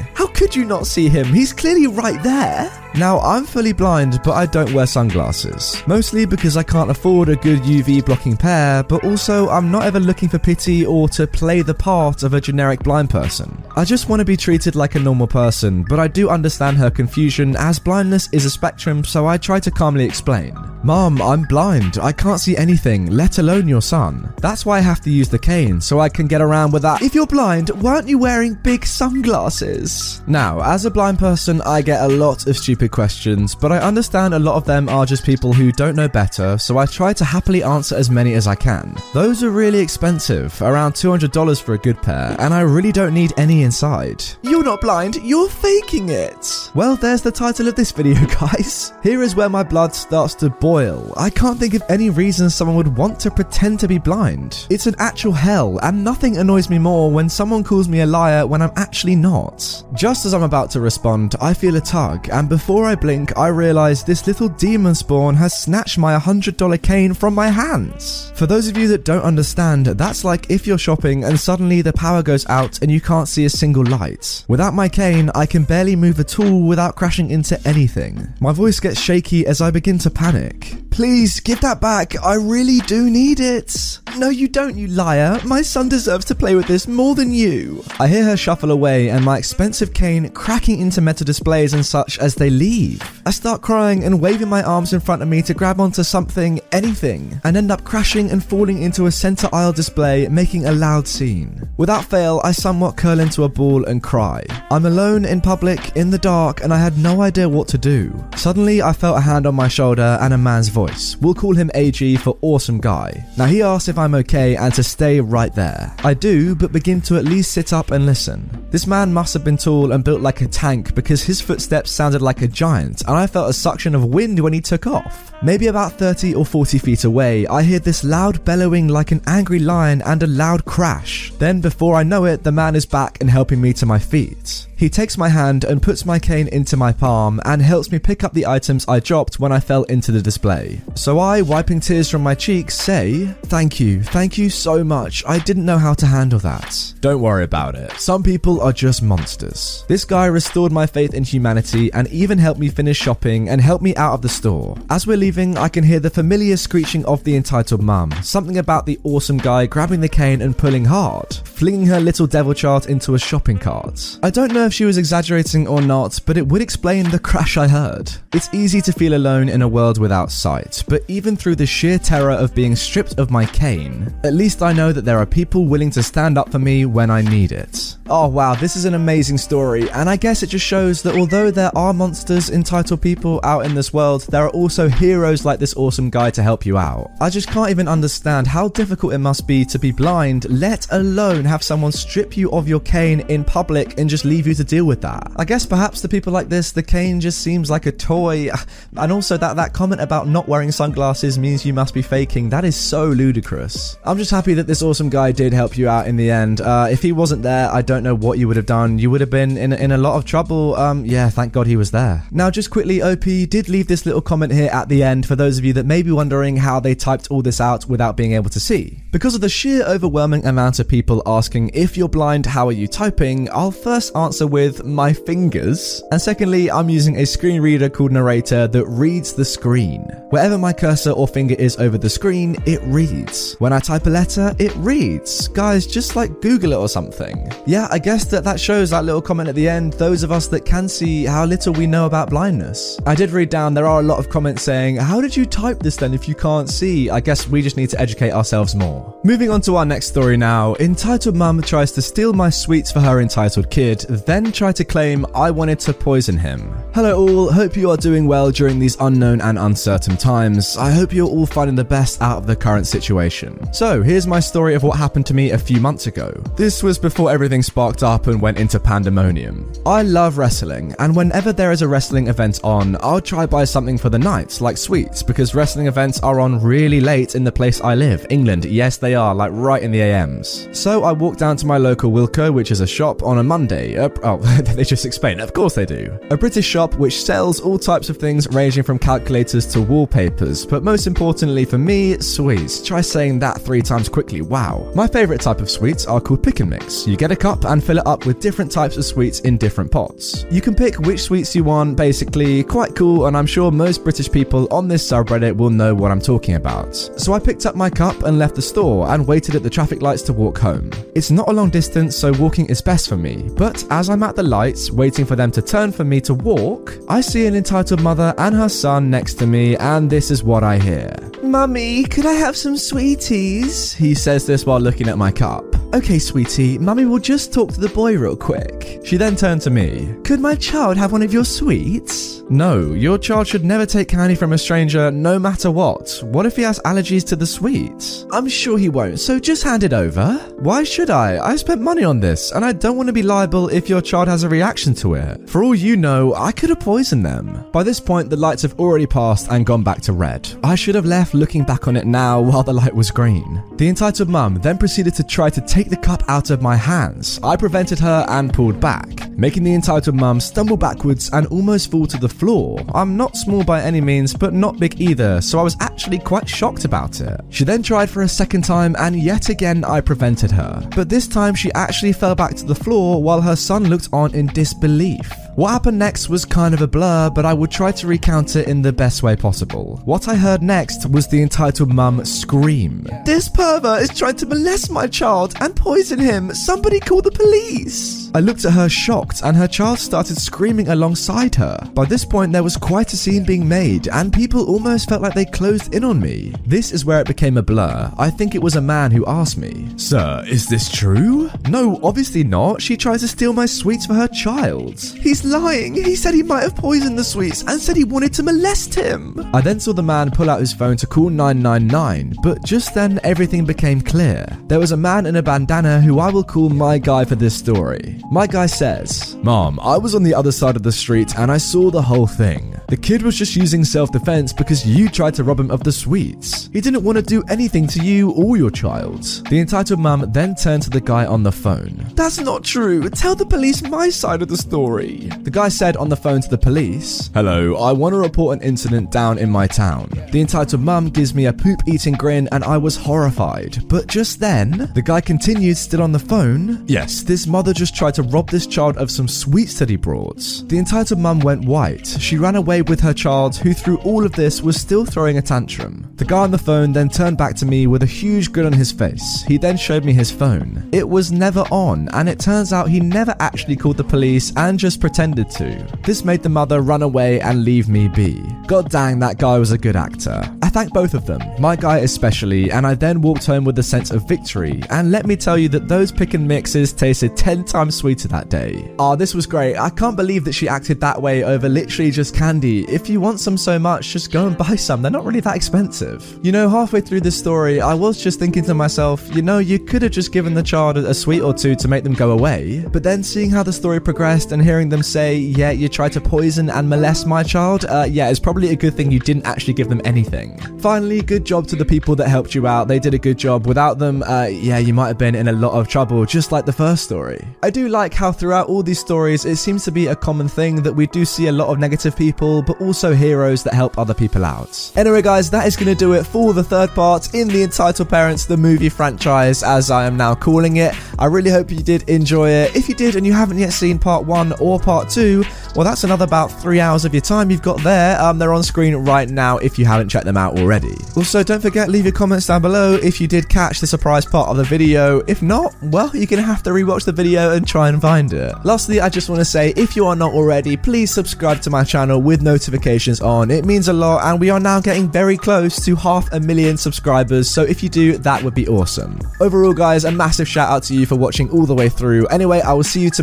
S1: Could you not see him? He's clearly right there. Now, I'm fully blind, but I don't wear sunglasses. Mostly because I can't afford a good UV blocking pair, but also I'm not ever looking for pity or to play the part of a generic blind person. I just want to be treated like a normal person, but I do understand her confusion as blindness is a spectrum, so I try to calmly explain. Mom, I'm blind. I can't see anything, let alone your son. That's why I have to use the cane, so I can get around with that. If you're blind, why aren't you wearing big sunglasses? Now, as a blind person, I get a lot of stupid questions, but I understand a lot of them are just people who don't know better, so I try to happily answer as many as I can. Those are really expensive, around $200 for a good pair, and I really don't need any inside. You're not blind, you're faking it. Well, there's the title of this video, guys. Here is where my blood starts to boil. I can't think of any reason someone would want to pretend to be blind. It's an actual hell, and nothing annoys me more when someone calls me a liar when I'm actually not. Just as I'm about to respond, I feel a tug, and before I blink, I realize this little demon spawn has snatched my $100 cane from my hands. For those of you that don't understand, that's like if you're shopping and suddenly the power goes out and you can't see a single light. Without my cane, I can barely move at all without crashing into anything. My voice gets shaky as I begin to panic. Please give that back. I really do need it. No, you don't, you liar. My son deserves to play with this more than you. I hear her shuffle away and my expensive cane cracking into metal displays and such as they leave. I start crying and waving my arms in front of me to grab onto something, anything, and end up crashing and falling into a center aisle display, making a loud scene. Without fail, I somewhat curl into a ball and cry. I'm alone in public, in the dark, and I had no idea what to do. Suddenly, I felt a hand on my shoulder and a man's voice. We'll call him AG for awesome guy. Now, he asks if I'm okay and to stay right there. I do, but begin to at least sit up and listen. This man must have been tall and built like a tank because his footsteps sounded like a giant, and I felt a suction of wind when he took off. Maybe about 30 or 40 feet away, I hear this loud bellowing like an angry lion and a loud crash. Then, before I know it, the man is back and helping me to my feet. He takes my hand and puts my cane into my palm and helps me pick up the items I dropped when I fell into the display. So I, wiping tears from my cheeks, say, Thank you, thank you so much. I didn't know how to handle that. Don't worry about it. Some people are just monsters. This guy restored my faith in humanity and even helped me finish shopping and helped me out of the store. As we're leaving, I can hear the familiar screeching of the entitled mum. Something about the awesome guy grabbing the cane and pulling hard, flinging her little devil chart into a shopping cart. I don't know if she was exaggerating or not, but it would explain the crash I heard. It's easy to feel alone in a world without sight, but even through the sheer terror of being stripped of my cane, at least I know that there are people willing to stand up for me when I need it. Oh wow, this is an amazing story, and I guess it just shows that although there are monsters, entitled people out in this world, there are also heroes like this awesome guy to help you out. I just can't even understand how difficult it must be to be blind, let alone have someone strip you of your cane in public and just leave you to deal with that. I guess perhaps to people like this, the cane just seems like a toy, and also that that comment about not wearing sunglasses means you must be faking. That is so ludicrous. I'm just happy that this awesome guy did help you out in the end. Uh, if he wasn't there, I don't know what you would have done. You would have been in in a lot of trouble. Um, yeah, thank God he was there. Now, just quickly, OP did leave this little comment here at the end for those of you that may be wondering how they typed all this out without being able to see. Because of the sheer overwhelming amount of people asking if you're blind, how are you typing? I'll first answer with my fingers, and secondly, I'm using a screen reader called Narrator that reads the screen. Wherever my cursor or finger is over the screen, it reads. When I type a letter, it reads. Guys, just like Google it or something. Yeah, I guess that that shows that little comment at the end, those of us that can see how little we know about blindness. I did read down, there are a lot of comments saying, How did you type this then if you can't see? I guess we just need to educate ourselves more. Moving on to our next story now. Entitled mum tries to steal my sweets for her entitled kid, then try to claim I wanted to poison him. Hello all, hope you are doing well during these unknown and uncertain times. I hope you're all finding the best out of the current situation. So, here's my story of what happened to me a few months ago. This was before everything sparked up and went into pandemonium. I love wrestling, and whenever there is a wrestling event on, I'll try buy something for the night, like sweets, because wrestling events are on really late in the place I live, England. Yes, they are, like right in the AMs. So I walked down to my local Wilko, which is a shop, on a Monday. Oh, they just explained. Of course they do. A British shop which sells all types of things ranging from calculators to wallpapers, but most importantly for me, sweets. Try saying that three times quickly. Wow. My favorite type of sweets are called pick and mix. You get a cup and fill it up with different types of sweets in different pots. You can pick which sweets you want, basically. Quite cool, and I'm sure most British people on this subreddit will know what I'm talking about. So I picked up my cup and left the store and waited at the traffic lights to walk home. It's not a long distance, so walking is best for me. But as I'm at the lights, waiting for them to turn for me to walk, I see an entitled mother and her son next to me, and this is what I hear. Mummy, could I have some sweeties? He says this while looking at my cup. Okay, sweetie, mummy will just talk to the boy real quick. She then turned to me. Could my child have one of your sweets? No, your child should never take candy from a stranger no matter what. What if he has allergies to the sweets? I'm sure he won't, so just hand it over. Why should I? I spent money on this, and I don't want to be liable if your child has a reaction to it. For all you know, I could have poisoned them. By this point, the lights have already passed and gone back to red. I should have left looking back on it now while the light was green. The entitled mum then proceeded to try to take the cup out of my hands. I prevented her and pulled back, making the entitled mum stumble backwards and almost fall to the floor. I'm not small by any means, but not big either, so I was actually quite shocked about it. She then tried for a second time, and yet again I prevented her. But this time she actually fell back to the floor while her son looked on in disbelief. What happened next was kind of a blur, but I would try to recount it in the best way possible. What I heard next was the entitled mum scream. This pervert is trying to molest my child and poison him. Somebody call the police. I looked at her shocked, and her child started screaming alongside her. By this point, there was quite a scene being made, and people almost felt like they closed in on me. This is where it became a blur. I think it was a man who asked me, Sir, is this true? No, obviously not. She tries to steal my sweets for her child. He's lying. He said he might have poisoned the sweets and said he wanted to molest him. I then saw the man pull out his phone to call 999, but just then everything became clear. There was a man in a bandana who I will call my guy for this story. My guy says, Mom, I was on the other side of the street and I saw the whole thing. The kid was just using self defense because you tried to rob him of the sweets. He didn't want to do anything to you or your child. The entitled mum then turned to the guy on the phone. That's not true. Tell the police my side of the story. The guy said on the phone to the police, Hello, I want to report an incident down in my town. The entitled mum gives me a poop eating grin and I was horrified. But just then, the guy continued still on the phone. Yes, this mother just tried to rob this child of some sweets that he brought. The entitled mum went white. She ran away with her child, who through all of this was still throwing a tantrum. The guy on the phone then turned back to me with a huge grin on his face. He then showed me his phone. It was never on, and it turns out he never actually called the police and just pretended to. This made the mother run away and leave me be. God dang, that guy was a good actor. I thank both of them, my guy especially, and I then walked home with a sense of victory. And let me tell you that those pick and mixes tasted 10 times sweeter that day. Ah, oh, this was great. I can't believe that she acted that way over literally just candy. If you want some so much, just go and buy some. They're not really that expensive. You know, halfway through this story, I was just thinking to myself, you know, you could have just given the child a sweet or two to make them go away. But then seeing how the story progressed and hearing them say, yeah, you tried to poison and molest my child, uh, yeah, it's probably a good thing you didn't actually give them anything. Finally, good job to the people that helped you out. They did a good job. Without them, uh, yeah, you might have been in a lot of trouble, just like the first story. I do like how throughout all these stories, it seems to be a common thing that we do see a lot of negative people, but also heroes that help other people out. Anyway, guys, that is going to do it for the third part in the Entitled Parents, the movie franchise, as I am now calling it. I really hope you did enjoy it. If you did and you haven't yet seen part one or part two, well, that's another about three hours of your time you've got there. Um, they're on screen right now if you haven't checked them out already. Also, don't forget, leave your comments down below if you did catch the surprise part of the video. If not, well, you're going to have to rewatch the video and try and find it. Lastly, I just want to say, if you are not already, please subscribe to my channel with notifications on. It means a lot, and we are now getting very close to half a million subscribers, so if you do, that would be awesome. Overall, guys, a massive shout out to you for watching all the way through. Anyway, I will see you tomorrow